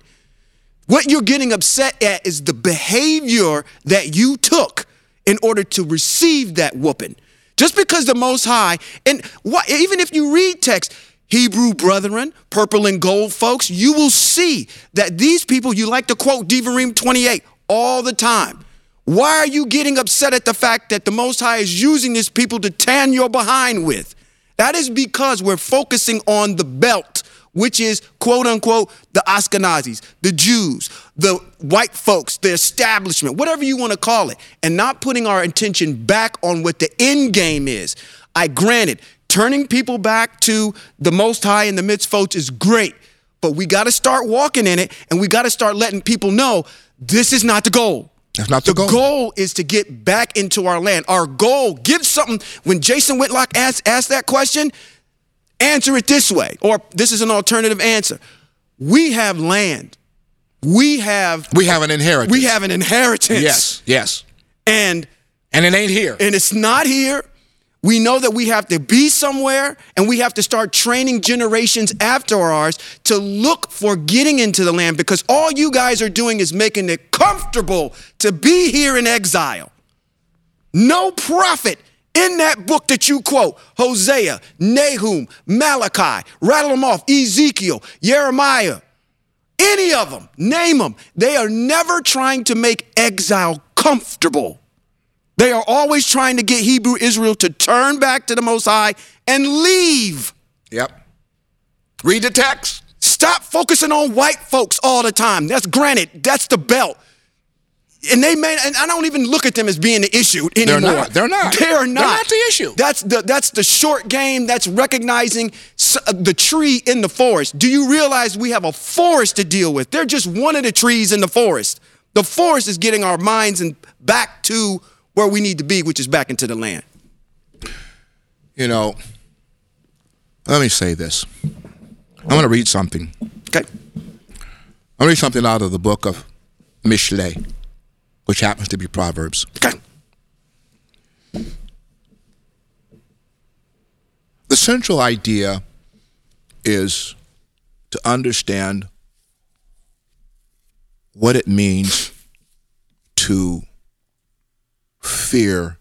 What you're getting upset at is the behavior that you took in order to receive that whooping. Just because the Most High, and what, even if you read text, Hebrew brethren, purple and gold folks, you will see that these people, you like to quote Devarim 28 all the time. Why are you getting upset at the fact that the Most High is using these people to tan your behind with? That is because we're focusing on the belt, which is quote unquote the Ashkenazis, the Jews, the white folks, the establishment, whatever you want to call it, and not putting our attention back on what the end game is. I granted, turning people back to the Most High and the mitzvot is great, but we got to start walking in it and we got to start letting people know this is not the goal. That's not the goal. The goal is to get back into our land. Our goal, give something. When Jason Whitlock asked, asked that question, answer it this way, or this is an alternative answer. We have land. We have we have an inheritance. we have an inheritance. Yes, yes. And And it ain't here. and it's not here. We know that we have to be somewhere and we have to start training generations after ours to look for getting into the land because all you guys are doing is making it comfortable to be here in exile. No prophet In that book that you quote, Hosea, Nahum, Malachi, rattle them off, Ezekiel, Jeremiah, any of them, name them, they are never trying to make exile comfortable. They are always trying to get Hebrew Israel to turn back to the Most High and leave. Yep. Read the text. Stop focusing on white folks all the time. That's granted, that's the belt. And they may, and I don't even look at them as being the issue anymore. They're not. They're not. They are not. They're not the issue. That's the that's the short game. That's recognizing uh, the tree in the forest. Do you realize we have a forest to deal with? They're just one of the trees in the forest. The forest is getting our minds and back to where we need to be, which is back into the land. You know, let me say this. I'm going to read something. Okay. I'm going to read something out of the book of Mishle, which happens to be Proverbs. The central idea is to understand what it means to fear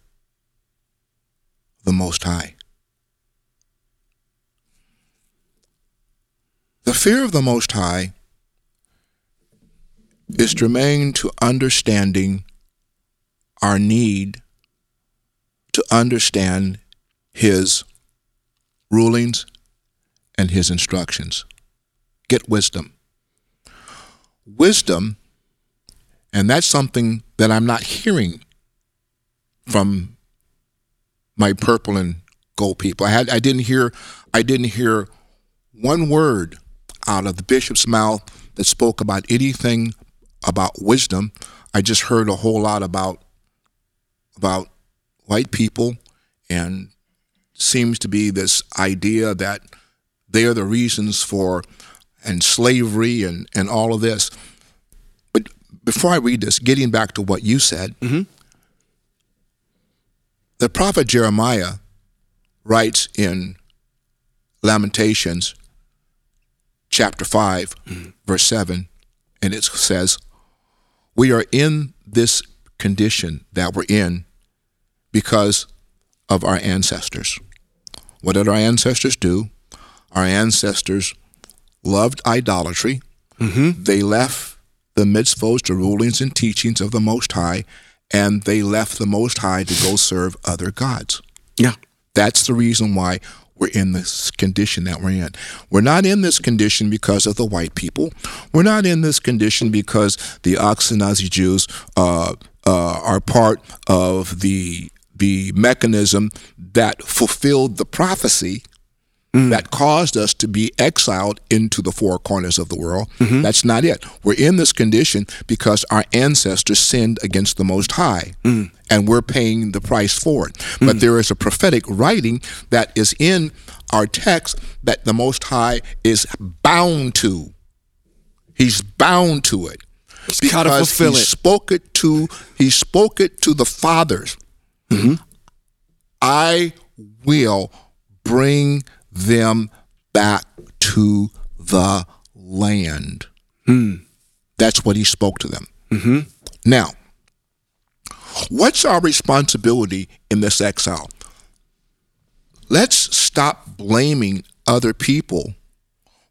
the Most High. The fear of the Most High is germane to understanding our need to understand His rulings and His instructions. Get wisdom. Wisdom, and that's something that I'm not hearing from my purple and gold people. I had I didn't hear I didn't hear one word out of the bishop's mouth that spoke about anything about wisdom. I just heard a whole lot about about white people and seems to be this idea that they are the reasons for and slavery and, and all of this. But before I read this, getting back to what you said, mm-hmm. the prophet Jeremiah writes in Lamentations chapter 5, mm-hmm. verse 7, and it says, We are in this condition that we're in because of our ancestors. What did our ancestors do? Our ancestors loved idolatry. Mm-hmm. They left the mitzvos, the rulings and teachings of the Most High, and they left the Most High to go serve other gods. Yeah. That's the reason why we're in this condition that we're in. We're not in this condition because of the white people. We're not in this condition because the Ashkenazi Jews uh, uh, are part of the the mechanism that fulfilled the prophecy Mm. that caused us to be exiled into the four corners of the world. Mm-hmm. That's not it. We're in this condition because our ancestors sinned against the Most High, mm. and we're paying the price for it. But mm. there is a prophetic writing that is in our text that the Most High is bound to. He's bound to it. because fulfill he it. spoke it to he spoke it to the fathers. Mm-hmm. I will bring them back to the land. Hmm. That's what he spoke to them. Mm-hmm. Now, what's our responsibility in this exile? Let's stop blaming other people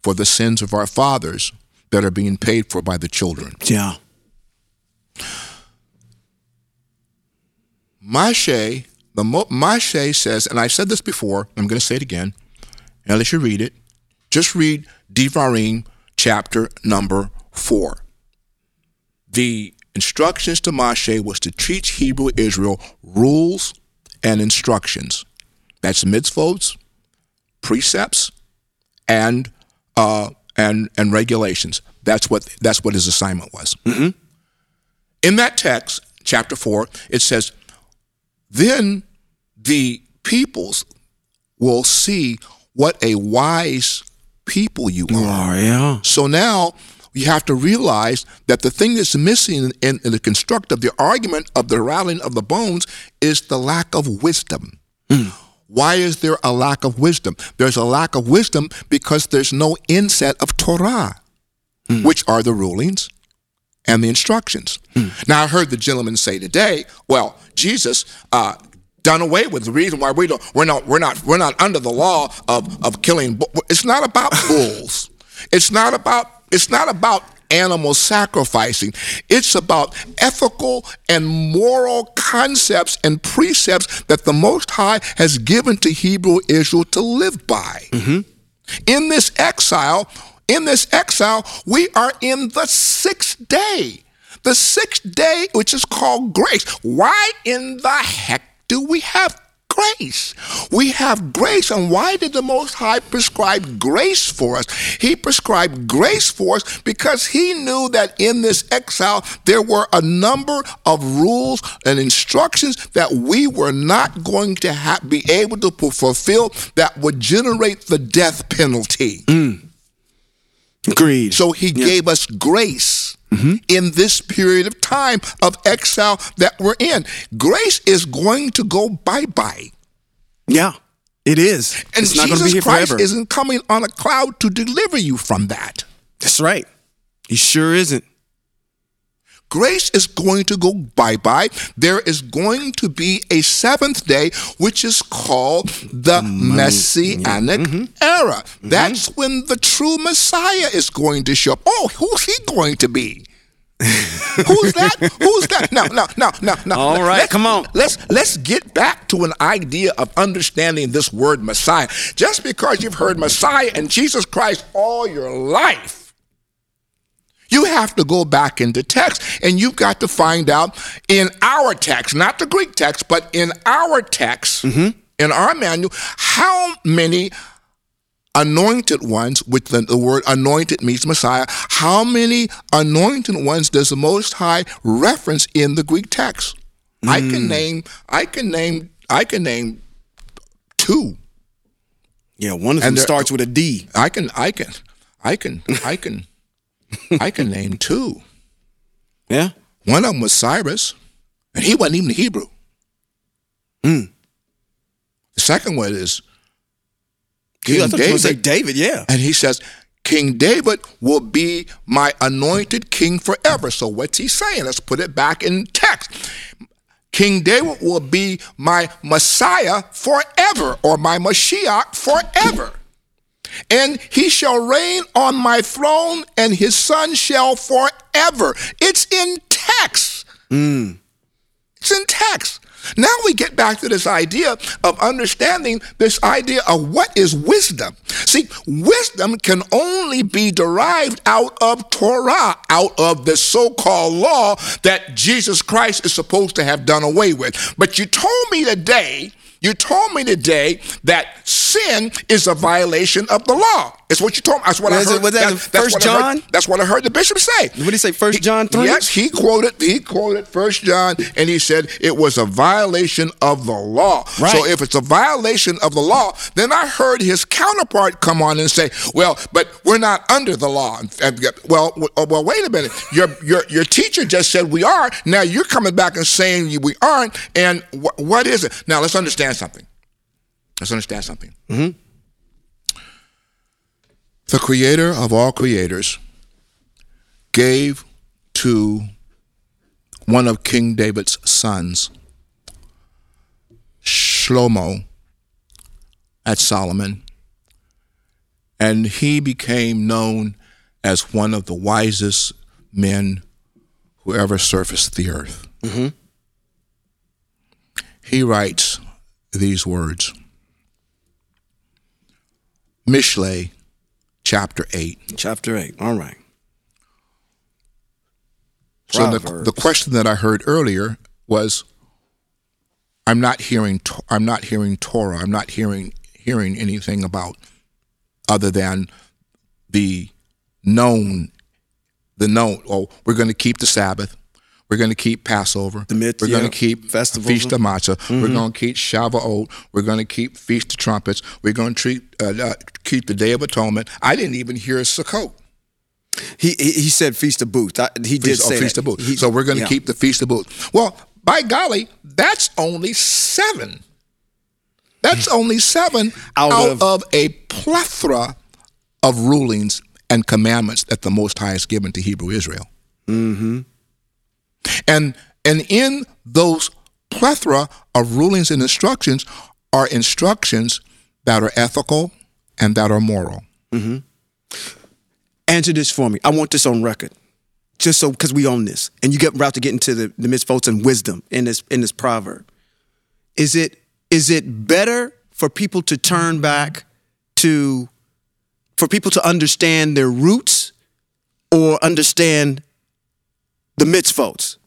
for the sins of our fathers that are being paid for by the children. Yeah. Mashe, the Mashe says, and I said this before, I'm going to say it again, and let you read it. Just read Devarim chapter number four. The instructions to Moshe was to teach Hebrew Israel rules and instructions. That's mitzvot, precepts, and uh, and and regulations. That's what that's what his assignment was. In that text, chapter four, it says, then the peoples will see what a wise people you are. Oh, yeah. So now you have to realize that the thing that's missing in, in the construct of the argument of the rattling of the bones is the lack of wisdom. Hmm. Why is there a lack of wisdom? There's a lack of wisdom because there's no inset of Torah, hmm. which are the rulings and the instructions. Hmm. Now, I heard the gentleman say today, well, Jesus uh, done away with. The reason why we don't, we're not, we're not, we're not under the law of of killing. It's not about bulls. It's not about. It's not about animal sacrificing. It's about ethical and moral concepts and precepts that the Most High has given to Hebrew Israel to live by. Mm-hmm. In this exile, in this exile, we are in the sixth day. The sixth day, which is called grace. Why in the heck do we have grace? We have grace, and why did the Most High prescribe grace for us? He prescribed grace for us because He knew that in this exile there were a number of rules and instructions that we were not going to ha- be able to fulfill that would generate the death penalty. Mm. Agreed. So he gave us grace Mm-hmm. in this period of time of exile that we're in. Grace is going to go bye bye. yeah, it is. And it's Jesus Christ forever. isn't coming on a cloud to deliver you from that. That's right. He sure isn't. Grace is going to go bye bye. There is going to be a seventh day, which is called the mm-hmm. Messianic mm-hmm. era. Mm-hmm. That's when the true Messiah is going to show up. Oh, who's he going to be? Who's that? Who's that? No, no, now, now, now. All right, let's- come on. Let's let's get back to an idea of understanding this word Messiah. Just because you've heard Messiah and Jesus Christ all your life, you have to go back into text and you've got to find out in our text, not the Greek text, but in our text, mm-hmm. in our manual, how many anointed ones, which the, the word anointed means Messiah, how many anointed ones does the Most High reference in the Greek text? I can mm. name, I can name, I can name two. Yeah, one of them starts with a D. I can, I can, I can, I can, I can name two. Yeah. One of them was Cyrus, and he wasn't even Hebrew. Hmm. The second one is Yeah, King thought you were gonna say David, David. Yeah. and he says, King David will be my anointed king forever. So what's he saying? Let's put it back in text. King David will be my Messiah forever, or my Mashiach forever. And he shall reign on my throne, and his son shall forever. It's in text. Mm. It's in text. Now we get back to this idea of understanding this idea of what is wisdom. See, wisdom can only be derived out of Torah, out of the so called law that Jesus Christ is supposed to have done away with. But you told me today, you told me today that sin is a violation of the law. It's what you told me. That's what Was I it- heard. was that That- that's First what I heard- John? that's what I heard the bishop say. What did he say? First John three. Yes, he quoted he quoted First John and he said it was a violation of the law. Right. So if it's a violation of the law, then I heard his counterpart come on and say, "Well, but we're not under the law." Well, oh, well, wait a minute. Your your your teacher just said we are. Now you're coming back and saying we aren't. And wh- what is it? Now let's understand something. Let's understand something. Mm-hmm. The Creator of all creators gave to one of King David's sons, Shlomo, at Solomon, and he became known as one of the wisest men who ever surfaced the earth. Mm-hmm. He writes these words Mishle, chapter 8. Chapter eight. All right. So the, the question that I heard earlier was, I'm not hearing, I'm not hearing Torah. I'm not hearing hearing anything about other than the known, the known. Oh, we're going to keep the Sabbath. We're going to keep Passover. The mit- we're going to keep festivals. Feast of Matzah. We're going to keep Shavuot. We're going to keep Feast of Trumpets. We're going to treat, uh, uh, keep the Day of Atonement. I didn't even hear Sukkot. He he, he said feast of booths. I, he did Feast, say oh, Feast of Booths. So we're going to yeah. keep the Feast of Booths. Well, by golly, that's only seven. That's only seven Out out, of- of, a plethora of rulings and commandments that the Most High has given to Hebrew Israel. Mm-hmm. And and in those plethora of rulings and instructions are instructions that are ethical and that are moral. Mm-hmm. Answer this for me. I want this on record. Just so because we own this. And you get about to get into the, the and wisdom in this in this proverb. Is it is it better for people to turn back to for people to understand their roots or understand the mitzvot?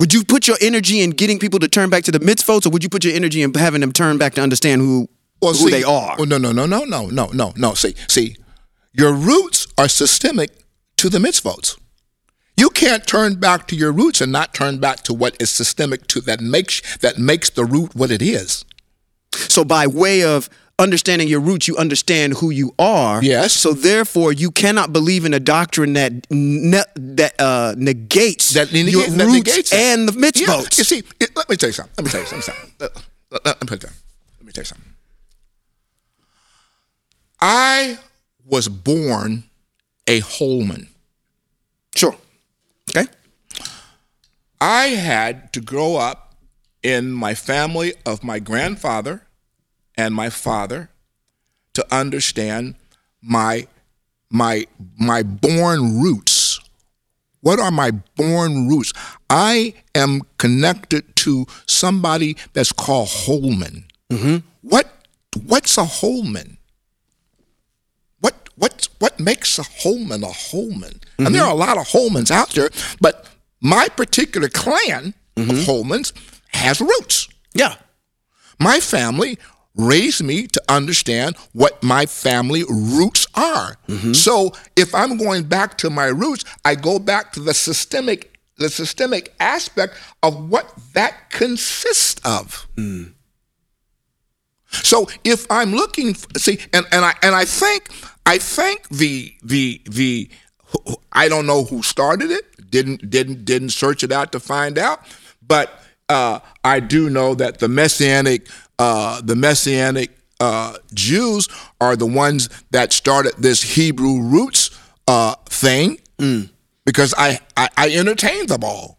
Would you put your energy in getting people to turn back to the mitzvot, or would you put your energy in having them turn back to understand who well, who see- they are? Oh, no, no, no, no, no, no, no, no. See, see, your roots are systemic to the mitzvot. You can't turn back to your roots and not turn back to what is systemic to that makes that makes the root what it is. So by way of understanding your roots, you understand who you are. Yes. So therefore, you cannot believe in a doctrine that ne- that uh, negates That negate- your that roots negates and the Yeah, mitzvot. you see, it, let me tell you something. Let me tell you something. Let, let- let me tell you something. Let me tell you something. I was born a Holman. Sure. Okay. I had to grow up in my family of my grandfather and my father to understand my my my born roots. What are my born roots? I am connected to somebody that's called Holman. Mm-hmm. What what's a Holman? What what what makes a Holman a Holman? And there mm-hmm. are a lot of Holmans out there, but my particular clan of mm-hmm. Holmans has roots. Yeah. My family raised me to understand what my family roots are. So if I'm going back to my roots, I go back to the systemic the systemic aspect of what that consists of. So if I'm looking, see, and, and I and I think I think the the the I don't know who started it. Didn't didn't didn't search it out to find out, but uh, I do know that the messianic uh, the messianic uh, Jews are the ones that started this Hebrew roots uh, thing because I, I I entertained them all.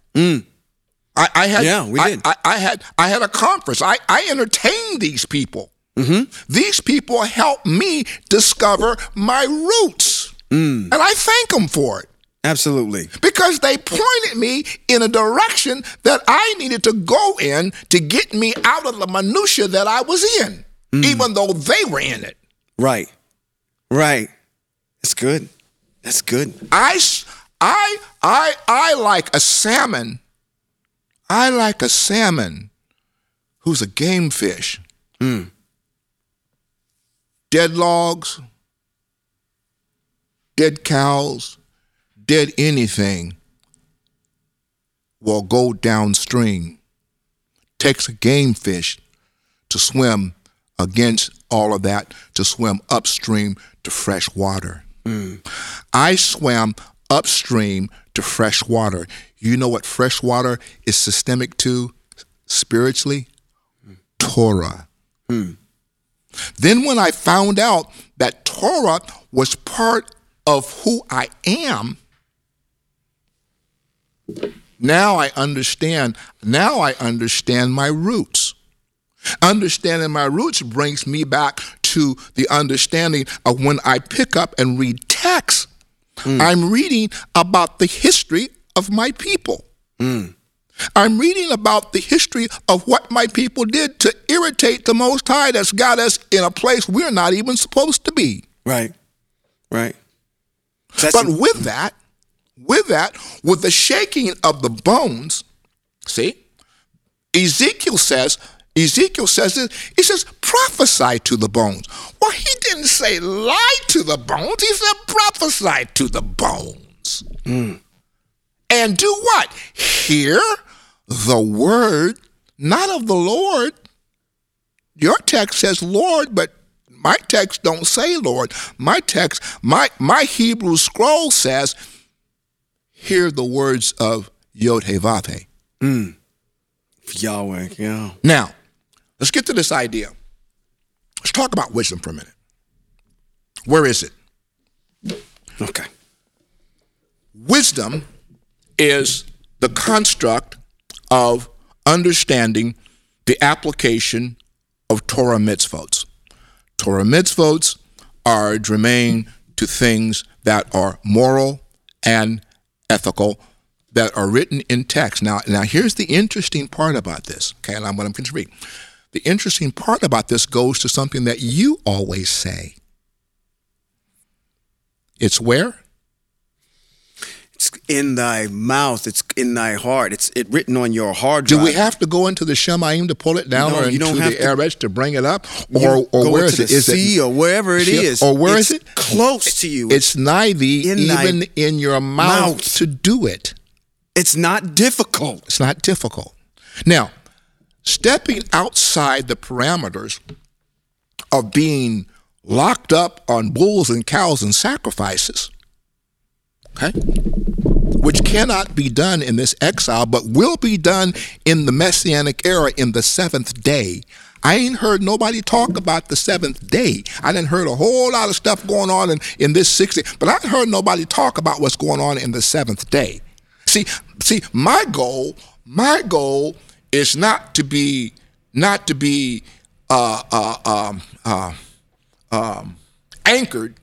I, I had Yeah, we did. I, I had I had a conference. I, I entertained these people. These people helped me discover my roots, and I thank them for it Absolutely. because they pointed me in a direction that I needed to go in to get me out of the minutia that I was in, mm. even though they were in it. Right. Right. That's good. That's good. I I I I like a salmon. I like a salmon who's a game fish. Mm. Dead logs, dead cows, dead anything will go downstream. Takes a game fish to swim against all of that, to swim upstream to fresh water. Hmm. I swam upstream to fresh water. You know what fresh water is systemic to spiritually? Torah. Hmm. Then, when I found out that Torah was part of who I am, now I understand. Now I understand my roots. Understanding my roots brings me back to the understanding of when I pick up and read text, hmm. I'm reading about the history of my people. Hmm. I'm reading about the history of what my people did to irritate the Most High that's got us in a place we're not even supposed to be. Right. Right. That's But with that, with that, with the shaking of the bones, see, Ezekiel says, Ezekiel says this, he says, prophesy to the bones. Well, he didn't say lie to the bones, he said prophesy to the bones. Hmm. And do what? Hear the word, not of the Lord. Your text says Lord, but my text don't say Lord. My text, my my Hebrew scroll says, hear the words of Yod He Vav He. Mm. Yahweh. Yeah. Now, let's get to this idea. Let's talk about wisdom for a minute. Where is it? Okay. Wisdom is the construct of understanding the application of Torah mitzvot. Torah mitzvot are germane to things that are moral and ethical that are written in text. Now, now here's the interesting part about this. Okay, and I'm what I'm going to read. The interesting part about this goes to something that you always say. It's where? It's in thy mouth. It's in thy heart. It's it written on your hard Do we have to go into the Shemaim to pull it down No, or into the. Eretz to bring it up? Or, or go where into is the it? Is sea it or wherever it is, Or where is it? Close to you. It's nigh thee, In thy even in your mouth, mouth. to do it. it's not difficult. It's not difficult. Now, stepping outside the parameters of being locked up on bulls and cows and sacrifices, okay, which cannot be done in this exile, but will be done in the Messianic era in the seventh day. I ain't heard nobody talk about the seventh day. I didn't heard a whole lot of stuff going on in, in this 60, but I heard nobody talk about what's going on in the seventh day. See, see, my goal, my goal is not to be, not to be uh, uh, um, uh, um, anchored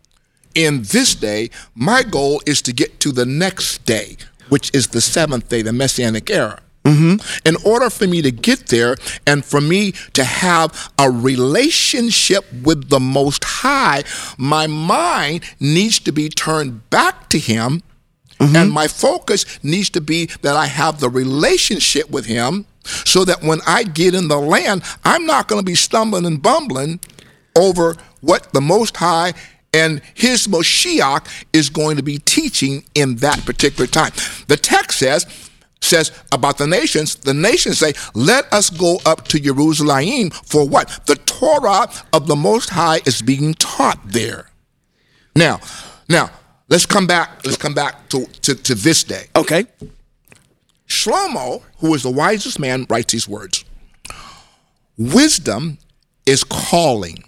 in this day. My goal is to get to the next day, which is the seventh day, the Messianic era. Mm-hmm. In order for me to get there and for me to have a relationship with the Most High, my mind needs to be turned back to Him. Mm-hmm. And my focus needs to be that I have the relationship with Him so that when I get in the land, I'm not going to be stumbling and bumbling over what the Most High and His Moshiach is going to be teaching in that particular time. The text says, says about the nations, the nations say, let us go up to Jerusalem for what? The Torah of the Most High is being taught there. Now, now, let's come back, let's come back to, to, to this day. Okay. Shlomo, who is the wisest man, writes these words Wisdom is calling,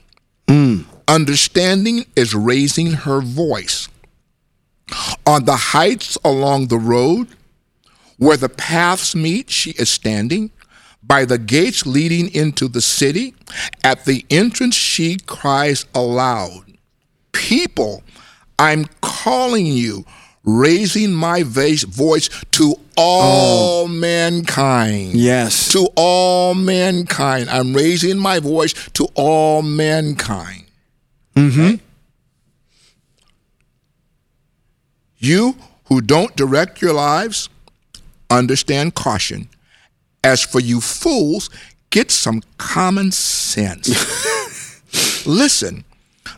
hmm. Understanding is raising her voice. On the heights along the road, where the paths meet, she is standing. By the gates leading into the city, at the entrance, she cries aloud People, I'm calling you, raising my voice to all oh. mankind. Yes. To all mankind. I'm raising my voice to all mankind. Mm-hmm. You who don't direct your lives, understand caution. As for you fools, get some common sense. Listen,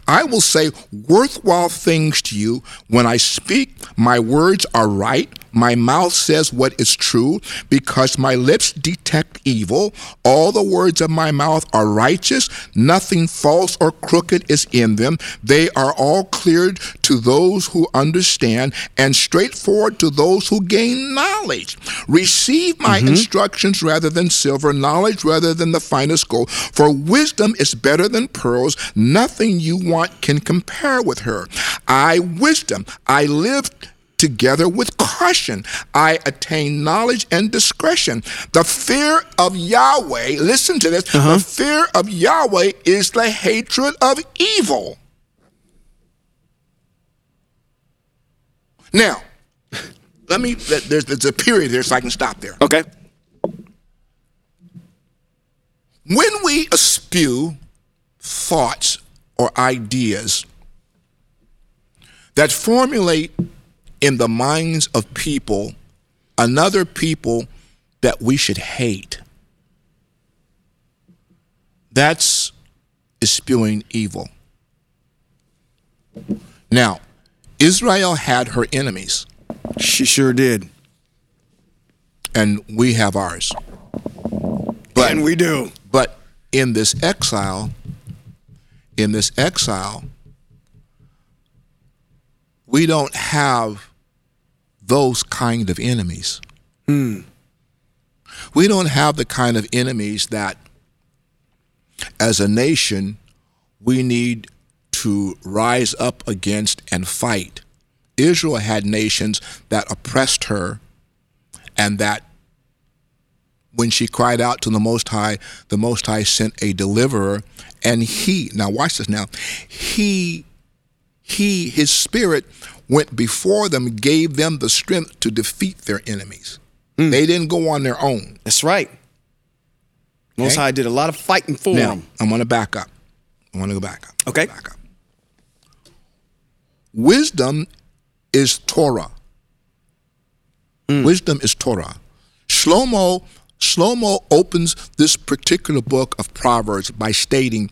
I will say worthwhile things to you when I speak. My words are right. My mouth says what is true because my lips detect evil. All the words of my mouth are righteous. Nothing false or crooked is in them. They are all cleared to those who understand and straightforward to those who gain knowledge. Receive my mm-hmm. instructions rather than silver, knowledge rather than the finest gold. For wisdom is better than pearls. Nothing you want can compare with her. I, wisdom, I live together with caution. I attain knowledge and discretion. The fear of Yahweh, listen to this, uh-huh. the fear of Yahweh is the hatred of evil. Now, let me, there's, there's a period there so I can stop there. Okay. When we spew thoughts or ideas that formulate in the minds of people another people that we should hate, that's spewing evil. Now, Israel had her enemies, She sure did. and we have ours. But and we do. But in this exile, in this exile, we don't have those kind of enemies. Hmm. We don't have the kind of enemies that, as a nation, we need to rise up against and fight. Israel had nations that oppressed her and that when she cried out to the Most High, the Most High sent a deliverer, and he now watch this now. He he his spirit went before them, gave them the strength to defeat their enemies. Hmm. They didn't go on their own. That's right. Most Okay. High did a lot of fighting for Now, him. I'm going to back up. I want to go back up. Okay. Back up. Wisdom is Torah. Hmm. Wisdom is Torah. Shlomo Shlomo opens this particular book of Proverbs by stating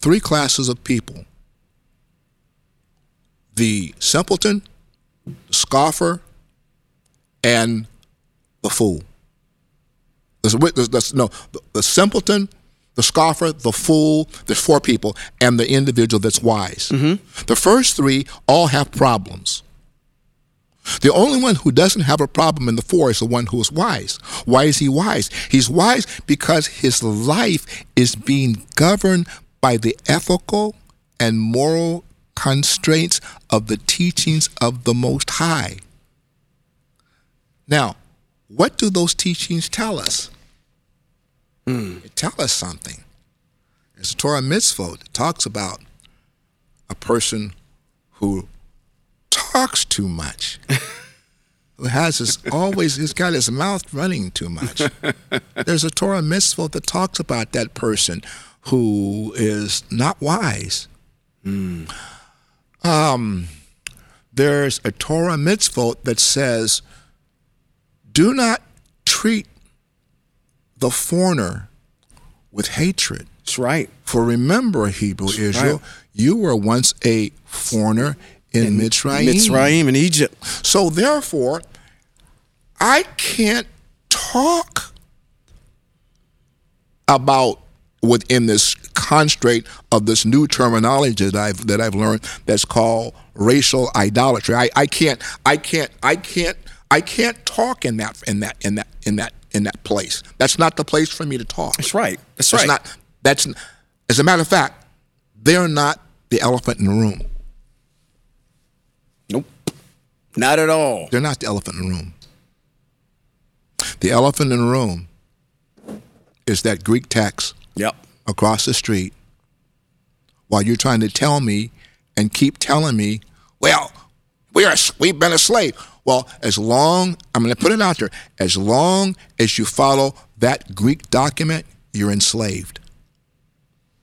three classes of people: the simpleton, the scoffer, and the fool. There's, there's, there's, no, the, the simpleton, the scoffer, the fool. There's four people, and the individual that's wise. Mm-hmm. The first three all have problems. The only one who doesn't have a problem in the four is the one who is wise. Why is he wise? He's wise because his life is being governed by the ethical and moral constraints of the teachings of the Most High. Now, what do those teachings tell us? Hmm. They tell us something. There's a Torah mitzvah that talks about a person who talks too much. who has his always he's got his mouth running too much. There's a Torah mitzvah that talks about that person who is not wise. Hmm. Um, there's a Torah mitzvah that says, "Do not treat the foreigner with hatred." That's right. For remember, Hebrew Israel, right. you were once a foreigner in, Mitzrayim. Mitzrayim in Egypt. So therefore, I can't talk about within this constraint of this new terminology that I've that I've learned that's called racial idolatry. I, I can't I can't I can't I can't talk in that in that in that in that in that place. That's not the place for me to talk. That's right. That's, That's right. not that's as a matter of fact, they're not the elephant in the room. nope. Not at all. They're not the elephant in the room. The elephant in the room is that Greek text Yep. Across the street while you're trying to tell me and keep telling me, well, we are we've been a slave. Well, as long I'm going to put it out there, as long as you follow that Greek document, you're enslaved.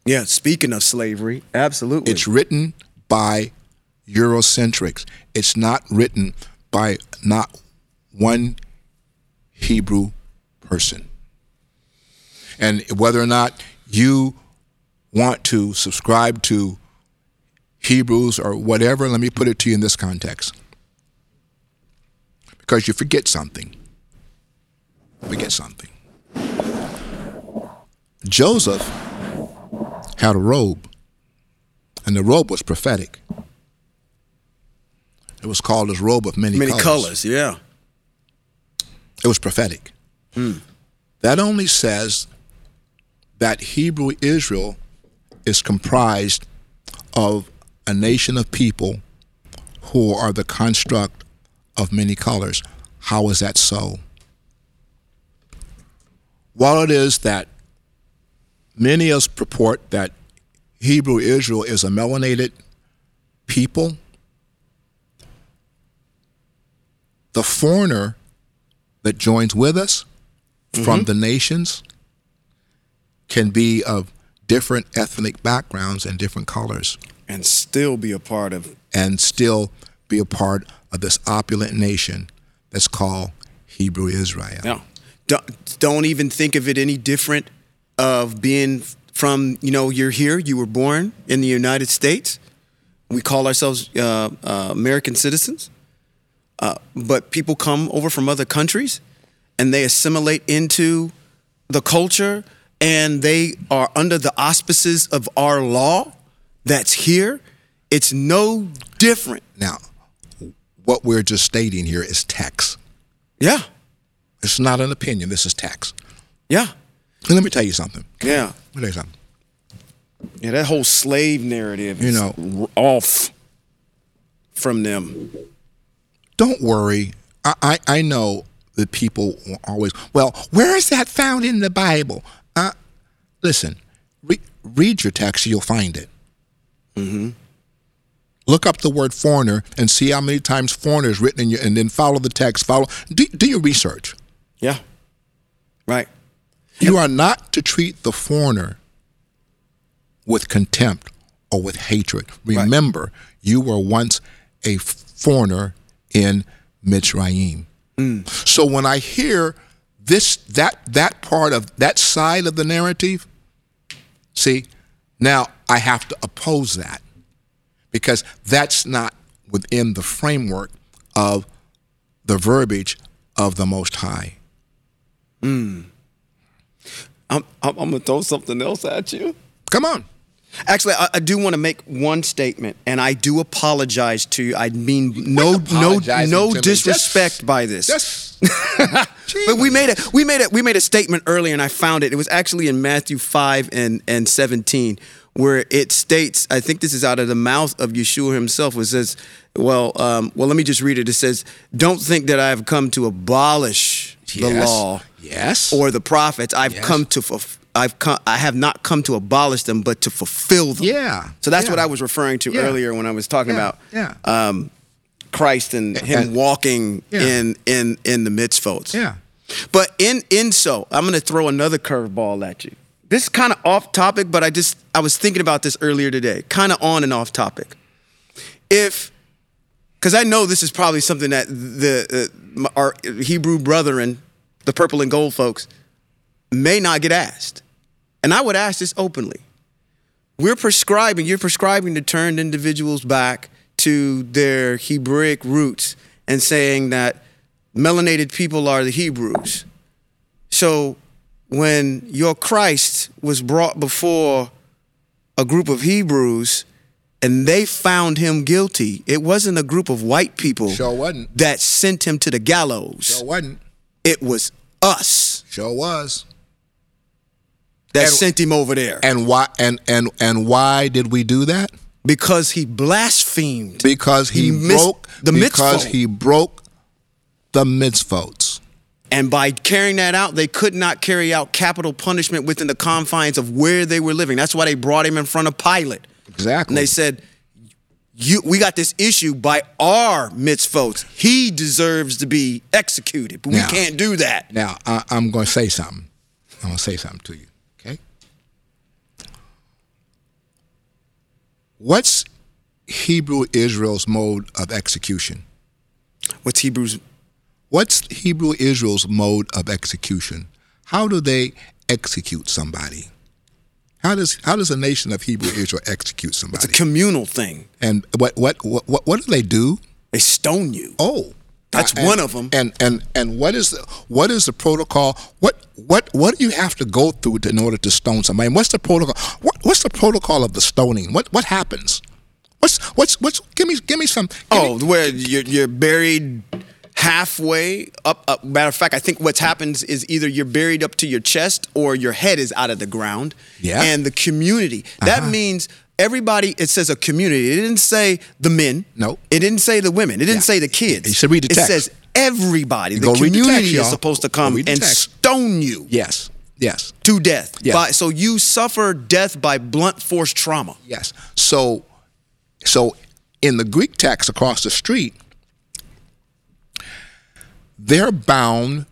Yeah. Speaking of slavery, absolutely. It's written by Eurocentrics. It's not written by not one Hebrew person. And whether or not you want to subscribe to Hebrews or whatever, let me put it to you in this context. Because you forget something. Forget something. Joseph had a robe, and the robe was prophetic. It was called his robe of many, many colors. colors. Yeah. It was prophetic. Hmm. That only says that Hebrew Israel is comprised of a nation of people who are the construct of many colors. How is that so? While it is that many of us purport that Hebrew Israel is a melanated people, the foreigner that joins with us from mm-hmm. the nations can be of different ethnic backgrounds and different colors And still be a part of. and still be a part of this opulent nation that's called Hebrew Israel. No. Don't, don't even think of it any different of being from, you know, you're here, you were born in the United States. We call ourselves uh, uh, American citizens. Uh, but people come over from other countries and they assimilate into the culture and they are under the auspices of our law that's here. It's no different. Now, what we're just stating here is tax. Yeah. It's not an opinion, this is tax. Yeah. And let me tell you something. Yeah. Let me tell you something. Yeah, that whole slave narrative You is know- off from them. Don't worry. I, I, I know that people always, well, where is that found in the Bible? Listen, re- read your text, you'll find it. Mm-hmm. Look up the word foreigner and see how many times foreigner is written in your, and then follow the text. Follow, do, do your research. Yeah. Right. You are not to treat the foreigner with contempt or with hatred. Remember, you were once a foreigner in Mitzrayim. So when I hear this, that that part of that side of the narrative, see, now I have to oppose that because that's not within the framework of the verbiage of the Most High. I'm, I'm, I'm gonna throw something else at you. Come on. Actually, I, I do want to make one statement, and I do apologize to you. I mean no, no, no disrespect by this. But we made a we made a we made a statement earlier, and I found it. It was actually in Matthew five and and seventeen, where it states. I think this is out of the mouth of Yeshua himself. It says, "Well, um, well, let me just read it. It says, "Don't think that I have come to abolish the law Yes. or the prophets. I've Yes. come to fulf- I've come. I have not come to abolish them, but to fulfill them." Yeah. So that's Yeah. what I was referring to Yeah. earlier when I was talking Yeah. about Yeah. um, Christ and him walking in in in the mitzvot. Yeah. But in in so, I'm going to throw another curveball at you. This is kind of off topic, but I just I was thinking about this earlier today. Kind of on and off topic. If because I know this is probably something that the uh, our Hebrew brethren, the purple and gold folks, may not get asked, and I would ask this openly. We're prescribing, you're prescribing to turn individuals back to their Hebraic roots and saying that melanated people are the Hebrews. So when your Christ was brought before a group of Hebrews and they found him guilty, it wasn't a group of white people Sure wasn't. that sent him to the gallows. Sure wasn't. It was us Sure was. That And- sent him over there And why? And and and why did we do that? because he blasphemed. Because he, He broke the mitzvot. because mitzvot. he broke the mitzvot. And by carrying that out, they could not carry out capital punishment within the confines of where they were living. That's why they brought him in front of Pilate. Exactly. And they said, you, we got this issue by our mitzvot. He deserves to be executed, but Now- we can't do that. Now I, I'm going to say something. I'm going to say something to you. Okay. What's Hebrew Israel's mode of execution? What's Hebrews? What's Hebrew Israel's mode of execution? How do they execute somebody? How does how does a nation of Hebrew Israel execute somebody? It's a communal thing. and what what what what, what do they do? They stone you. Oh, That's and- one of 'em. And and and what is the what is the protocol? What what what do you have to go through to, in order to stone somebody? And what's the protocol? What what's the protocol of the stoning? What what happens? What's what's what's? Give me give me some. give Oh, me- where you're, you're buried halfway up, up. Matter of fact, I think what happens is either you're buried up to your chest or your head is out of the ground. Yeah. And the community. That Uh-huh. means everybody, it says a community. It didn't say the men. Nope. It didn't say the women. It didn't Yeah. say the kids. You should read the It says everybody. The read the community text, is supposed to come and text. stone you yes yes to death. Yes. By, so you suffer death by blunt force trauma. yes. So so in the Greek text across the street, they're bound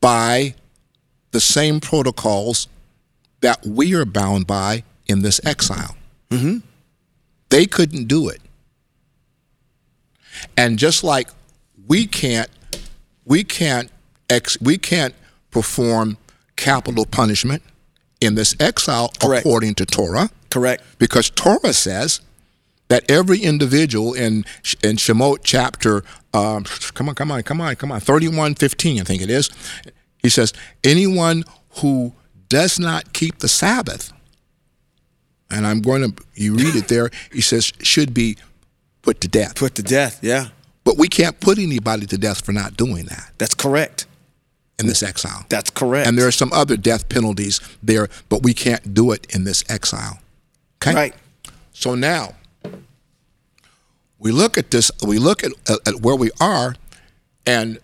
by the same protocols that we are bound by in this exile. Mm-hmm. They couldn't do it. And just like we can't, we can't, ex, we can't perform capital punishment in this exile Correct. according to Torah, Correct. because Torah says that every individual in in Shemot chapter, um, come on, come on, come on, come on, thirty one fifteen, I think it is. He says anyone who does not keep the Sabbath, and I'm going to you read it there. He says should be put to death. Put to death. Yeah. But we can't put anybody to death for not doing that That's correct. in this exile. That's correct. And there are some other death penalties there, but we can't do it in this exile. Okay. Right. So now we look at this. We look at, at, at where we are, and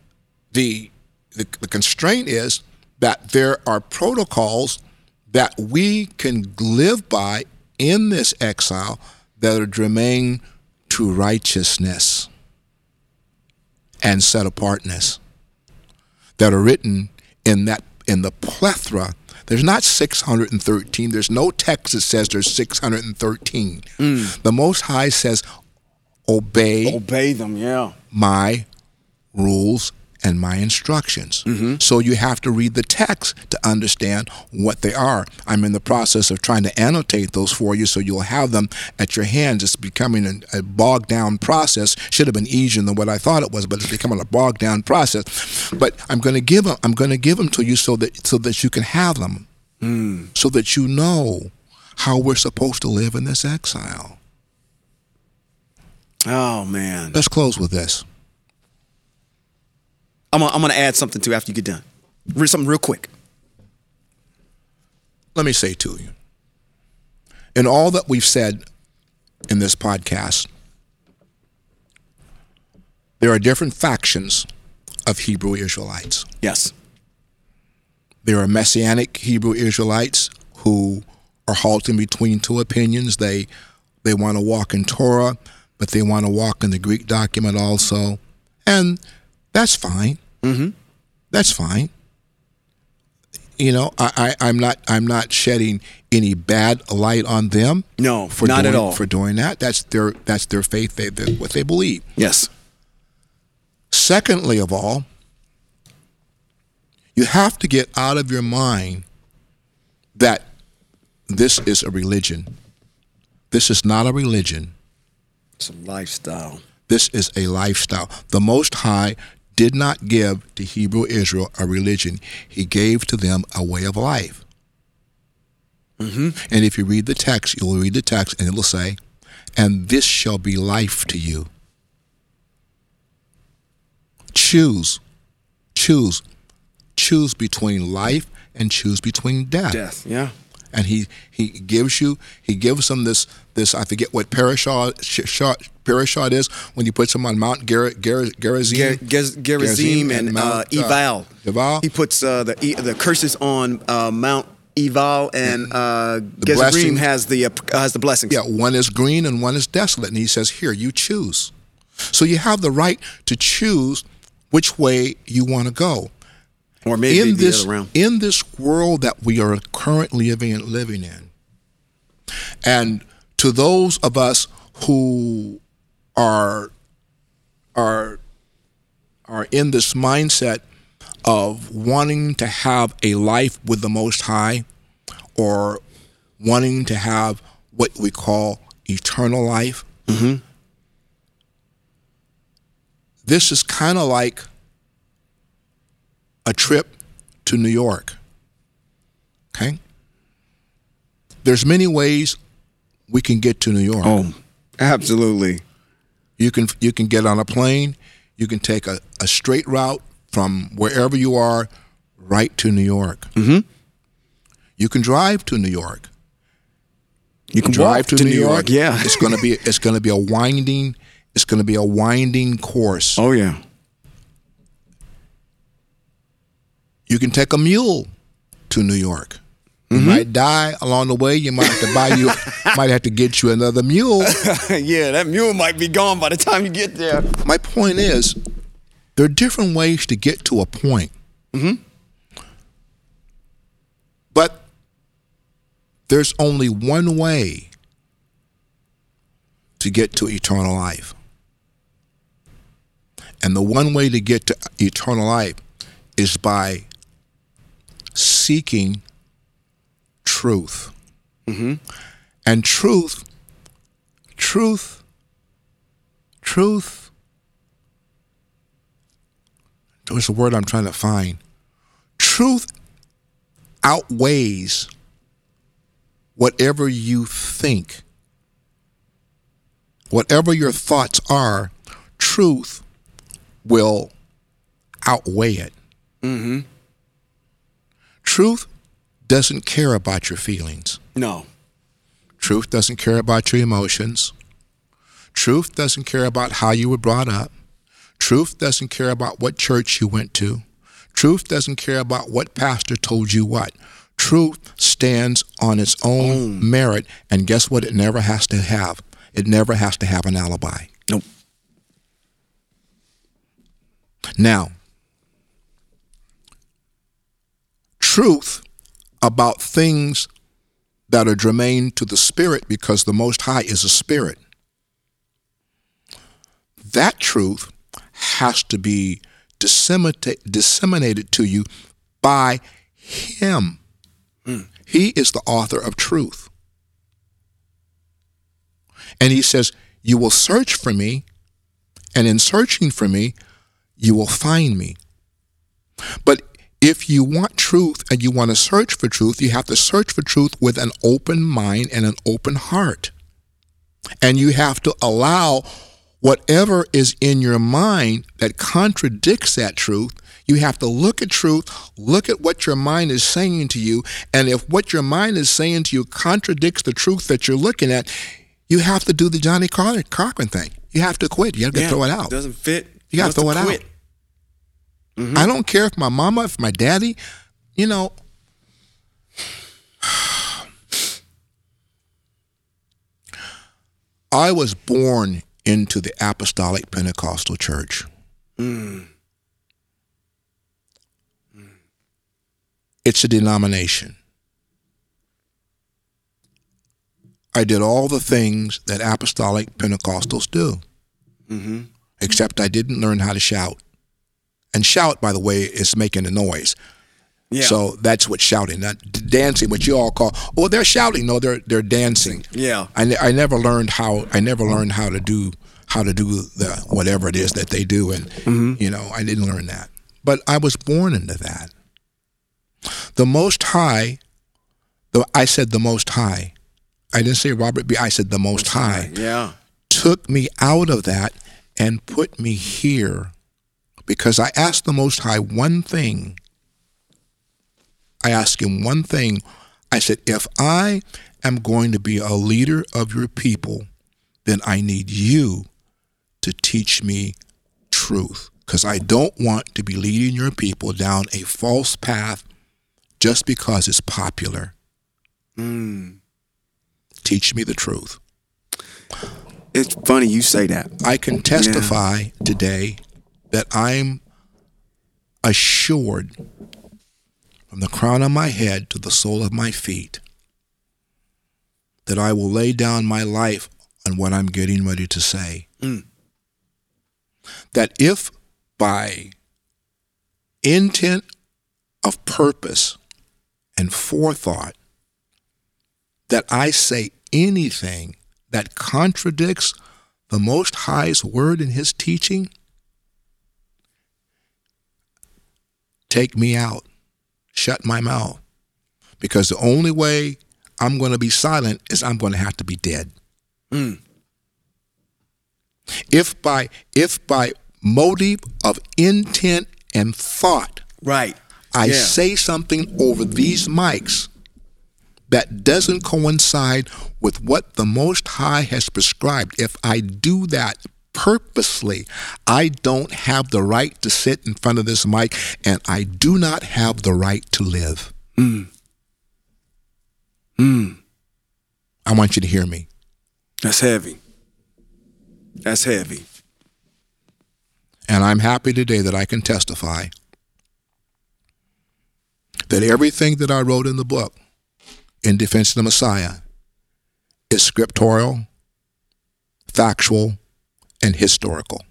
the the, the constraint is that there are protocols that we can live by in this exile that are germane to righteousness and set apartness that are written in that in the plethora. There's not 613. There's no text that says there's 613. Mm. The Most High says, "Obey Obey them, yeah. my rules and my instructions. Mm-hmm. So you have to read the text to understand what they are. I'm in the process of trying to annotate those for you so you'll have them at your hands. It's becoming a, a bogged down process. Should have been easier than what I thought it was, but it's becoming a bogged down process. But I'm going to give them. I'm going to give them to you so that so that you can have them, mm. so that you know how we're supposed to live in this exile. Oh man. Let's close with this. I'm gonna, I'm gonna add something to after you get done. Re- Something real quick. let me say to you in all that we've said in this podcast, there are different factions of Hebrew Israelites. Yes. There are Messianic Hebrew Israelites who are halting between two opinions. They they want to walk in Torah, but they want to walk in the Greek document also, and that's fine. Mm-hmm. That's fine. You know, I, I, I'm not I'm not shedding any bad light on them. No, for not at doing, all. For doing that, that's their that's their faith. They what they believe. Yes. Secondly, of all, you have to get out of your mind that this is a religion. This is not a religion. It's a lifestyle. This is a lifestyle. The Most High did not give to Hebrew Israel a religion, He gave to them a way of life. Mm-hmm. And if you read the text, you'll read the text and it'll say, And this shall be life to you. Choose, choose, choose between life and choose between death Death. Yeah. And he he gives you he gives them this this I forget what parashah sh- shot parashah is when he puts them on Mount Ger, Ger, Gerizim Ger- Gez- Gerizim and, uh, Mount, Eval. Eval. He puts uh, the the curses on uh, Mount Eval, and uh, Gerizim has the uh, has the blessings. yeah one is green and one is desolate and he says here you choose so you have the right to choose which way you want to go Or maybe in this in this world that we are currently living living in, and to those of us who are are are in this mindset of wanting to have a life with the Most High, or wanting to have what we call eternal life. This is kind of like a trip to New York. Okay? There's many ways we can get to New York. Oh, absolutely. You can you can get on a plane, you can take a, a straight route from wherever you are right to New York. Mm-hmm. You can drive to New York. You can Drive walk to, New, York. Yeah. It's gonna be it's gonna be a winding it's gonna be a winding course. oh yeah. You can take a mule to New York. You Mm-hmm. might die along the way. You might have to buy you, might have to get you another mule. yeah, that mule might be gone by the time you get there. My point is, there are different ways to get to a point. But there's only one way to get to eternal life. And the one way to get to eternal life is by seeking truth. Mm-hmm. And truth, truth, truth. What's the word I'm trying to find? Truth outweighs whatever you think. Whatever your thoughts are, truth will outweigh it. Mm-hmm. Truth doesn't care about your feelings. No. Truth doesn't care about your emotions. Truth doesn't care about how you were brought up. Truth doesn't care about what church you went to. Truth doesn't care about what pastor told you what. Truth stands on its own merit, and guess what? It never has to have. It never has to have an alibi. Nope. Now, truth about things that are germane to the spirit because the Most High is a spirit. That truth has to be disseminate, disseminated to you by Him. Hmm. He is the author of truth. And He says, You will search for me, and in searching for me, you will find me. But if you want truth and you want to search for truth, you have to search for truth with an open mind and an open heart. And you have to allow whatever is in your mind that contradicts that truth. You have to look at truth, look at what your mind is saying to you, and if what your mind is saying to you contradicts the truth that you're looking at, you have to do the Johnnie Cochran thing. You have to quit. You have to Yeah, throw it out. It doesn't fit. You Wants to throw it out. Quit. I don't care if my mama, if my daddy, you know. I was born into the Apostolic Pentecostal Church. It's a denomination. I did all the things that Apostolic Pentecostals do, mm-hmm. except I didn't learn how to shout. And shout, by the way, is making a noise. Yeah. So that's what shouting, not dancing, what you all call. Oh, they're shouting. No, they're they're dancing. Yeah. I, ne- I never learned how I never learned how to do how to do the whatever it is that they do, and mm-hmm. you know I didn't learn that. But I was born into that. The Most High, the I said the Most High. I didn't say Robert B. I said the Most High yeah. took me out of that and put me here because I asked the Most High one thing. I asked him one thing. I said, if I am going to be a leader of your people, then I need you to teach me truth because I don't want to be leading your people down a false path just because it's popular. Hmm. Teach me the truth. It's funny you say that. I can testify today that I'm assured from the crown of my head to the sole of my feet that I will lay down my life on what I'm getting ready to say. Mm. That if by intent of purpose and forethought that I say anything that contradicts the Most High's word in His teaching, take me out, shut my mouth. Because the only way I'm going to be silent is I'm going to have to be dead. Hmm. If by if by motive of intent and thought Right. I Yeah. say something over these mics that doesn't coincide with what the Most High has prescribed, if I do that purposely, I don't have the right to sit in front of this mic and I do not have the right to live. Mm. Mm. I want you to hear me. That's heavy. That's heavy. And I'm happy today that I can testify that everything that I wrote in the book in defense of the Messiah is scriptural, factual, and historical.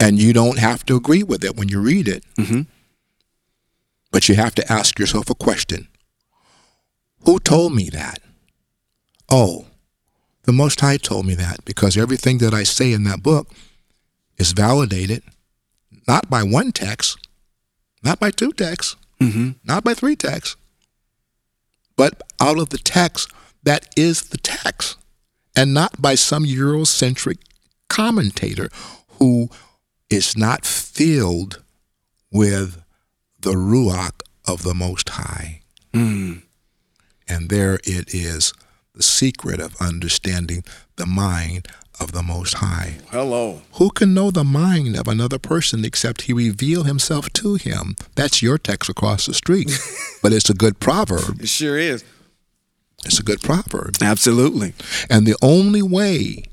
And you don't have to agree with it when you read it. Mm-hmm. But you have to ask yourself a question Who told me that? Oh, the Most High told me that because everything that I say in that book is validated not by one text, not by two texts, mm-hmm. not by three texts, but out of the text that is the text, and not by some Eurocentric commentator who is not filled with the Ruach of the Most High. Hmm. And there it is the secret of understanding the mind of the Most High. Hello. Who can know the mind of another person except he reveal himself to him? That's your text across the street. but it's a good proverb. It sure is. It's a good proverb. Absolutely. And the only way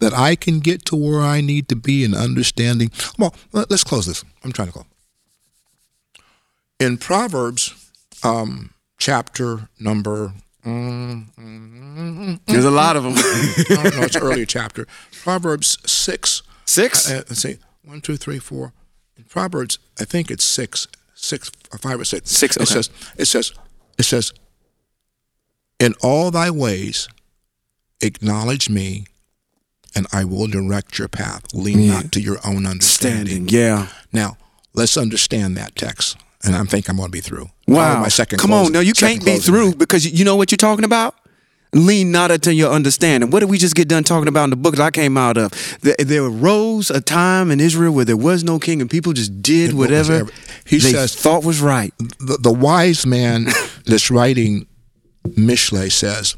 that I can get to where I need to be in understanding. Well, let- let's close this. I'm trying to close. In Proverbs, um, chapter number, There's a lot of them. no, no, it's earlier chapter. Proverbs 6. Six? Uh, let's see, one, two, three, four. In Proverbs, I think it's six, six, or five or six. Six, It says, it says, it says, in all thy ways, acknowledge me, and I will direct your path. Lean Yeah. not to your own understanding. Standing. Yeah. Now, let's understand that text, and I think I'm going to be through. Wow. My second. Come closing- on. No, you can't be through because you- know what you're talking about? Lean not unto your understanding. What did we just get done talking about in the book that I came out of? There, arose a time in Israel where there was no king and people just did Did what whatever ever- he they says- thought was right. the, the wise man that's writing Mishle says,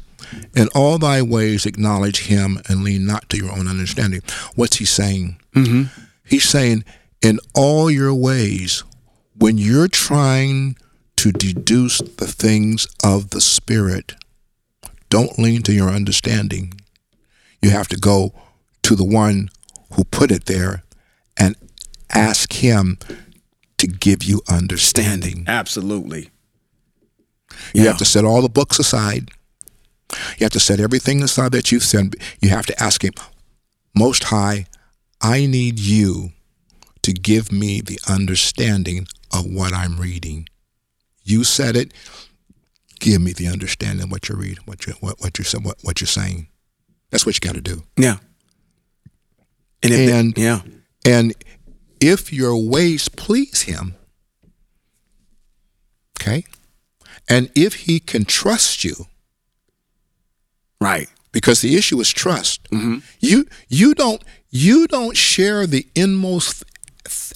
In all thy ways acknowledge him and lean not to your own understanding. What's he saying? Mm-hmm. He's saying, In all your ways, when you're trying to deduce the things of the Spirit, don't lean to your understanding. You have to go to the one who put it there and ask him to give you understanding. Absolutely. You Yeah. have to set all the books aside. You have to set everything aside that you've said. You have to ask Him, Most High, I need you to give me the understanding of what I'm reading. You said it. Give me the understanding of what you're reading, what you what, what you're what, what you're saying. That's what you got to do. Yeah. And, if And- yeah. And if your ways please him, okay, and if he can trust you, Right. because the issue is trust. You you don't you don't share the inmost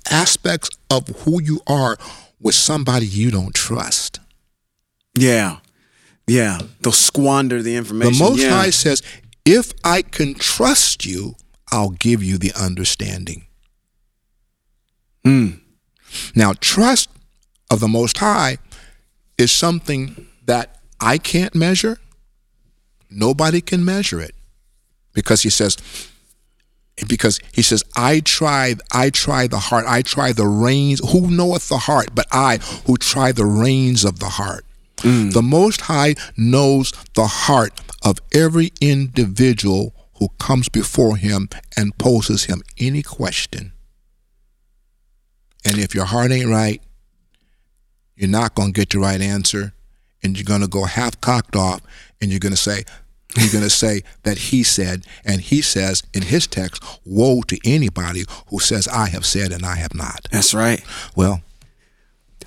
aspects of who you are with somebody you don't trust. Yeah. Yeah. They'll squander the information. The. Most yeah. High says, "If I can trust you, I'll give you the understanding." Hmm. Now, trust of the Most High is something that I can't measure. Nobody can measure it because He says, because He says, "I try, I try the heart, I try the reins. Who knoweth the heart? But I, who try the reins of the heart." Mm. The Most High knows the heart of every individual who comes before Him and poses Him any question. And if your heart ain't right, you're not going to get the right answer, and you're going to go half cocked off, and you're going to say, you're going to say that he said, and he says in his text, "Woe to anybody who says I have said and I have not." That's right. Well,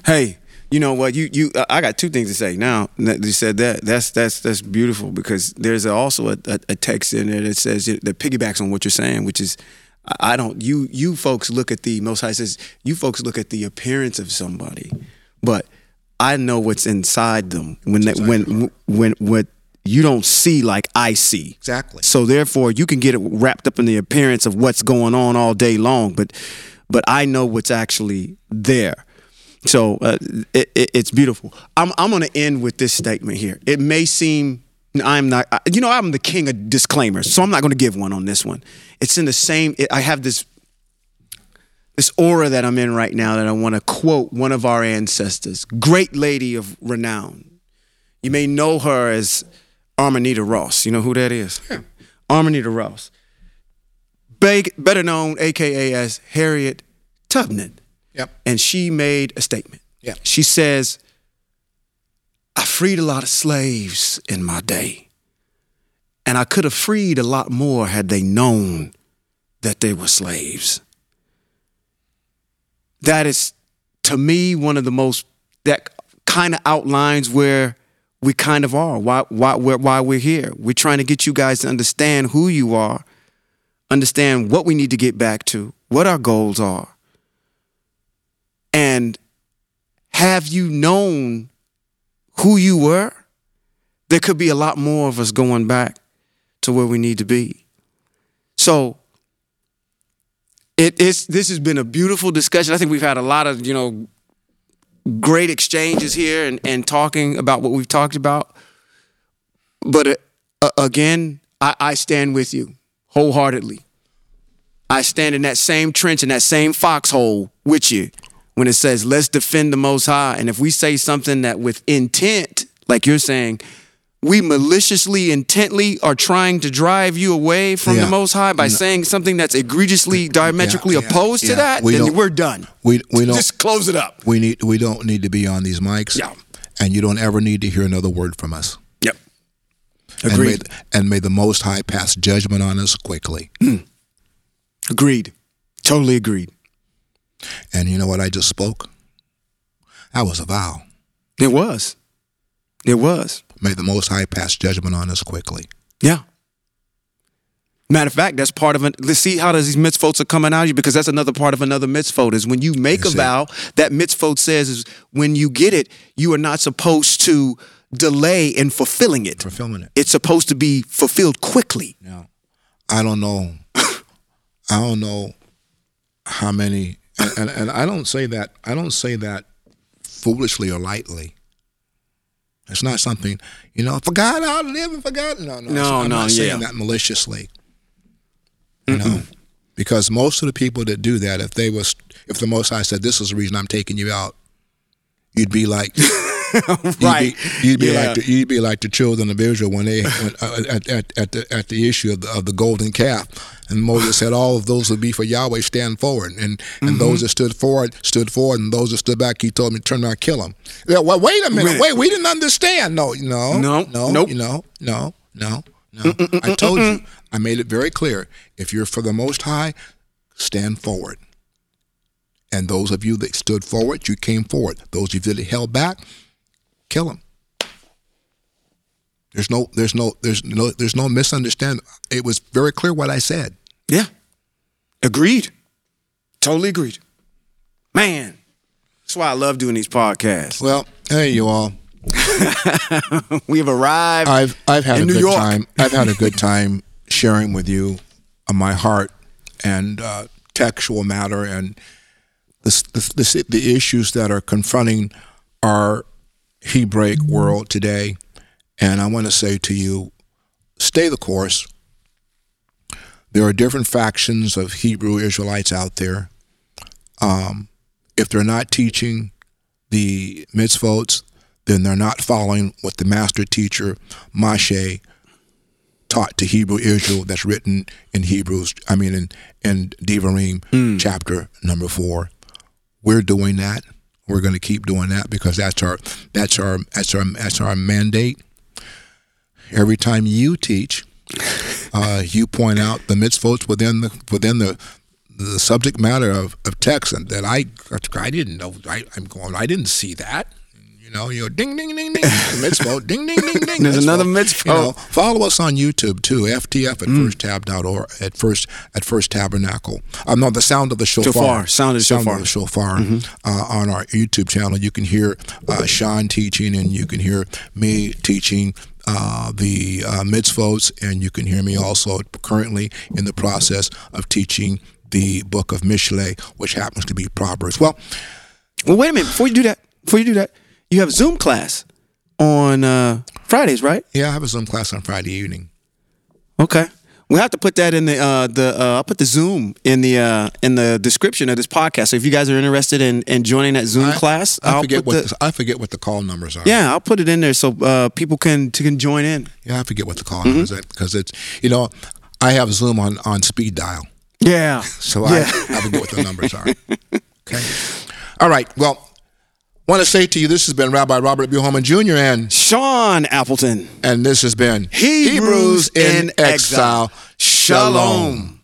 Hey, you know what? You you. Uh, I got two things to say. Now that you said that, that's that's that's beautiful because there's also a, a, a text in there that says that piggybacks on what you're saying, which is. I I don't. You you folks look at the Most High says you folks look at the appearance of somebody, but I know what's inside them when that when when what you don't see like I see. Exactly. So therefore, you can get it wrapped up in the appearance of what's going on all day long, but but I know what's actually there. So uh, it, it, it's beautiful. I'm I'm going to end with this statement here. It may seem I'm not, you know, I'm the king of disclaimers, so I'm not going to give one on this one. It's in the same. I have this this aura that I'm in right now that I want to quote one of our ancestors, great lady of renown. You may know her as Armanita Ross. You know who that is? Yeah. Armanita Ross. Better known, AKA as Harriet Tubman. Yep. And she made a statement. Yeah. She says, I freed a lot of slaves in my day. And I could have freed a lot more had they known that they were slaves. That is, to me, one of the most, that kind of outlines where we kind of are, why, why, where, why we're here. We're trying to get you guys to understand who you are, understand what we need to get back to, what our goals are. And have you known who you were? there could be a lot more of us going back to where we need to be. So it is this has been a beautiful discussion. I think we've had a lot of, you know, great exchanges here and, and talking about what we've talked about. But uh, again, I, I stand with you wholeheartedly. I stand in that same trench, in that same foxhole with you when it says, let's defend the Most High. And if we say something that with intent, like you're saying, we maliciously, intently are trying to drive you away from Yeah. the Most High by saying something that's egregiously, diametrically yeah, opposed to yeah. that, We then we're done. We we don't Just close it up. we need we don't need to be on these mics. Yeah. And you don't ever need to hear another word from us. Yep. And may, Agreed. and may the Most High pass judgment on us quickly. Agreed. Totally agreed. And you know what I just spoke? That was a vow. It was. It was. May the Most High pass judgment on us quickly. Yeah. Matter of fact, that's part of it. Let's see how does these mitzvot are coming out of you because that's another part of another mitzvot is when you make That's a it. vow, that mitzvot says is when you get it, you are not supposed to delay in fulfilling it. Fulfilling it. It's supposed to be fulfilled quickly. Yeah. I don't know. I don't know how many, and, and, and I don't say that. I don't say that foolishly or lightly. It's not something you know. For God, I'll live and for God. No, no, No, I'm no, not saying yeah. that maliciously. You know, because most of the people that do that, if they was, if the Most High said, "This is the reason I'm taking you out," you'd be like, Right. You'd be, you'd be Yeah. like the, you'd be like the children of Israel when they when, uh, at, at, at the at the issue of the, of the golden calf, and Moses said, "All of those would be for Yahweh. Stand forward." And and Mm-hmm. those that stood forward stood forward, and those that stood back, he told me, "Turn around, kill them." Yeah, well, wait a minute, wait, we didn't understand. No, no, No, no, nope. you know, no, no, no. I told you. I made it very clear. If you're for the Most High, stand forward. And those of you that stood forward, you came forward. Those of you that held back, kill him. There's no, there's no, there's no, there's no misunderstanding. It was very clear what I said. Yeah. Agreed. Totally agreed. Man, that's why I love doing these podcasts. Well, hey, you all. We have arrived. I've I've had In a New good York. time. I've had a good time sharing with you uh, my heart and uh, textual matter and the, the the the issues that are confronting our Hebraic world today. And I want to say to you, stay the course. There are different factions of Hebrew Israelites out there. Um, if they're not teaching the mitzvot, then they're not following what the master teacher Moshe taught to Hebrew Israel. That's written in Hebrews. I mean, in in Devarim chapter number four. We're doing that. We're going to keep doing that because that's our that's our that's our that's our mandate. Every time you teach, uh, you point out the mitzvot within the within the the subject matter of, of text and that I I didn't know I, I'm going I didn't see that you know you ding ding ding ding mitzvot ding ding ding ding There's another You mitzvot. know, follow us on YouTube too FTF at firsttab.org at first at first tabernacle I'm not the sound of the shofar Shofar, sound of the shofar. shofar uh, on our YouTube channel. You can hear uh, Sean teaching, and you can hear me teaching uh, the uh, mitzvot, and you can hear me also currently in the process of teaching the book of Mishle, which happens to be Proverbs. Well, well, wait a minute. Before you do that, before you do that, you have Zoom class on uh, Fridays, right? yeah, I have a Zoom class on Friday evening. Okay. We'll have to put that in the uh, the uh, I'll put the Zoom in the uh, in the description of this podcast. So if you guys are interested in, in joining that Zoom I- class, I will forget put what the, the, I forget what the call numbers are. yeah, I'll put it in there so uh, people can to, can join in. yeah, I forget what the call Mm-hmm. numbers are because it's you know I have Zoom on on speed dial. Yeah. So Yeah. I, I forget what the numbers are. Okay. All right. Well, want to say to you, this has been Rabbi Robert B. Holman Jr. and Sean Appleton. and this has been Hebrews in Exile. Shalom.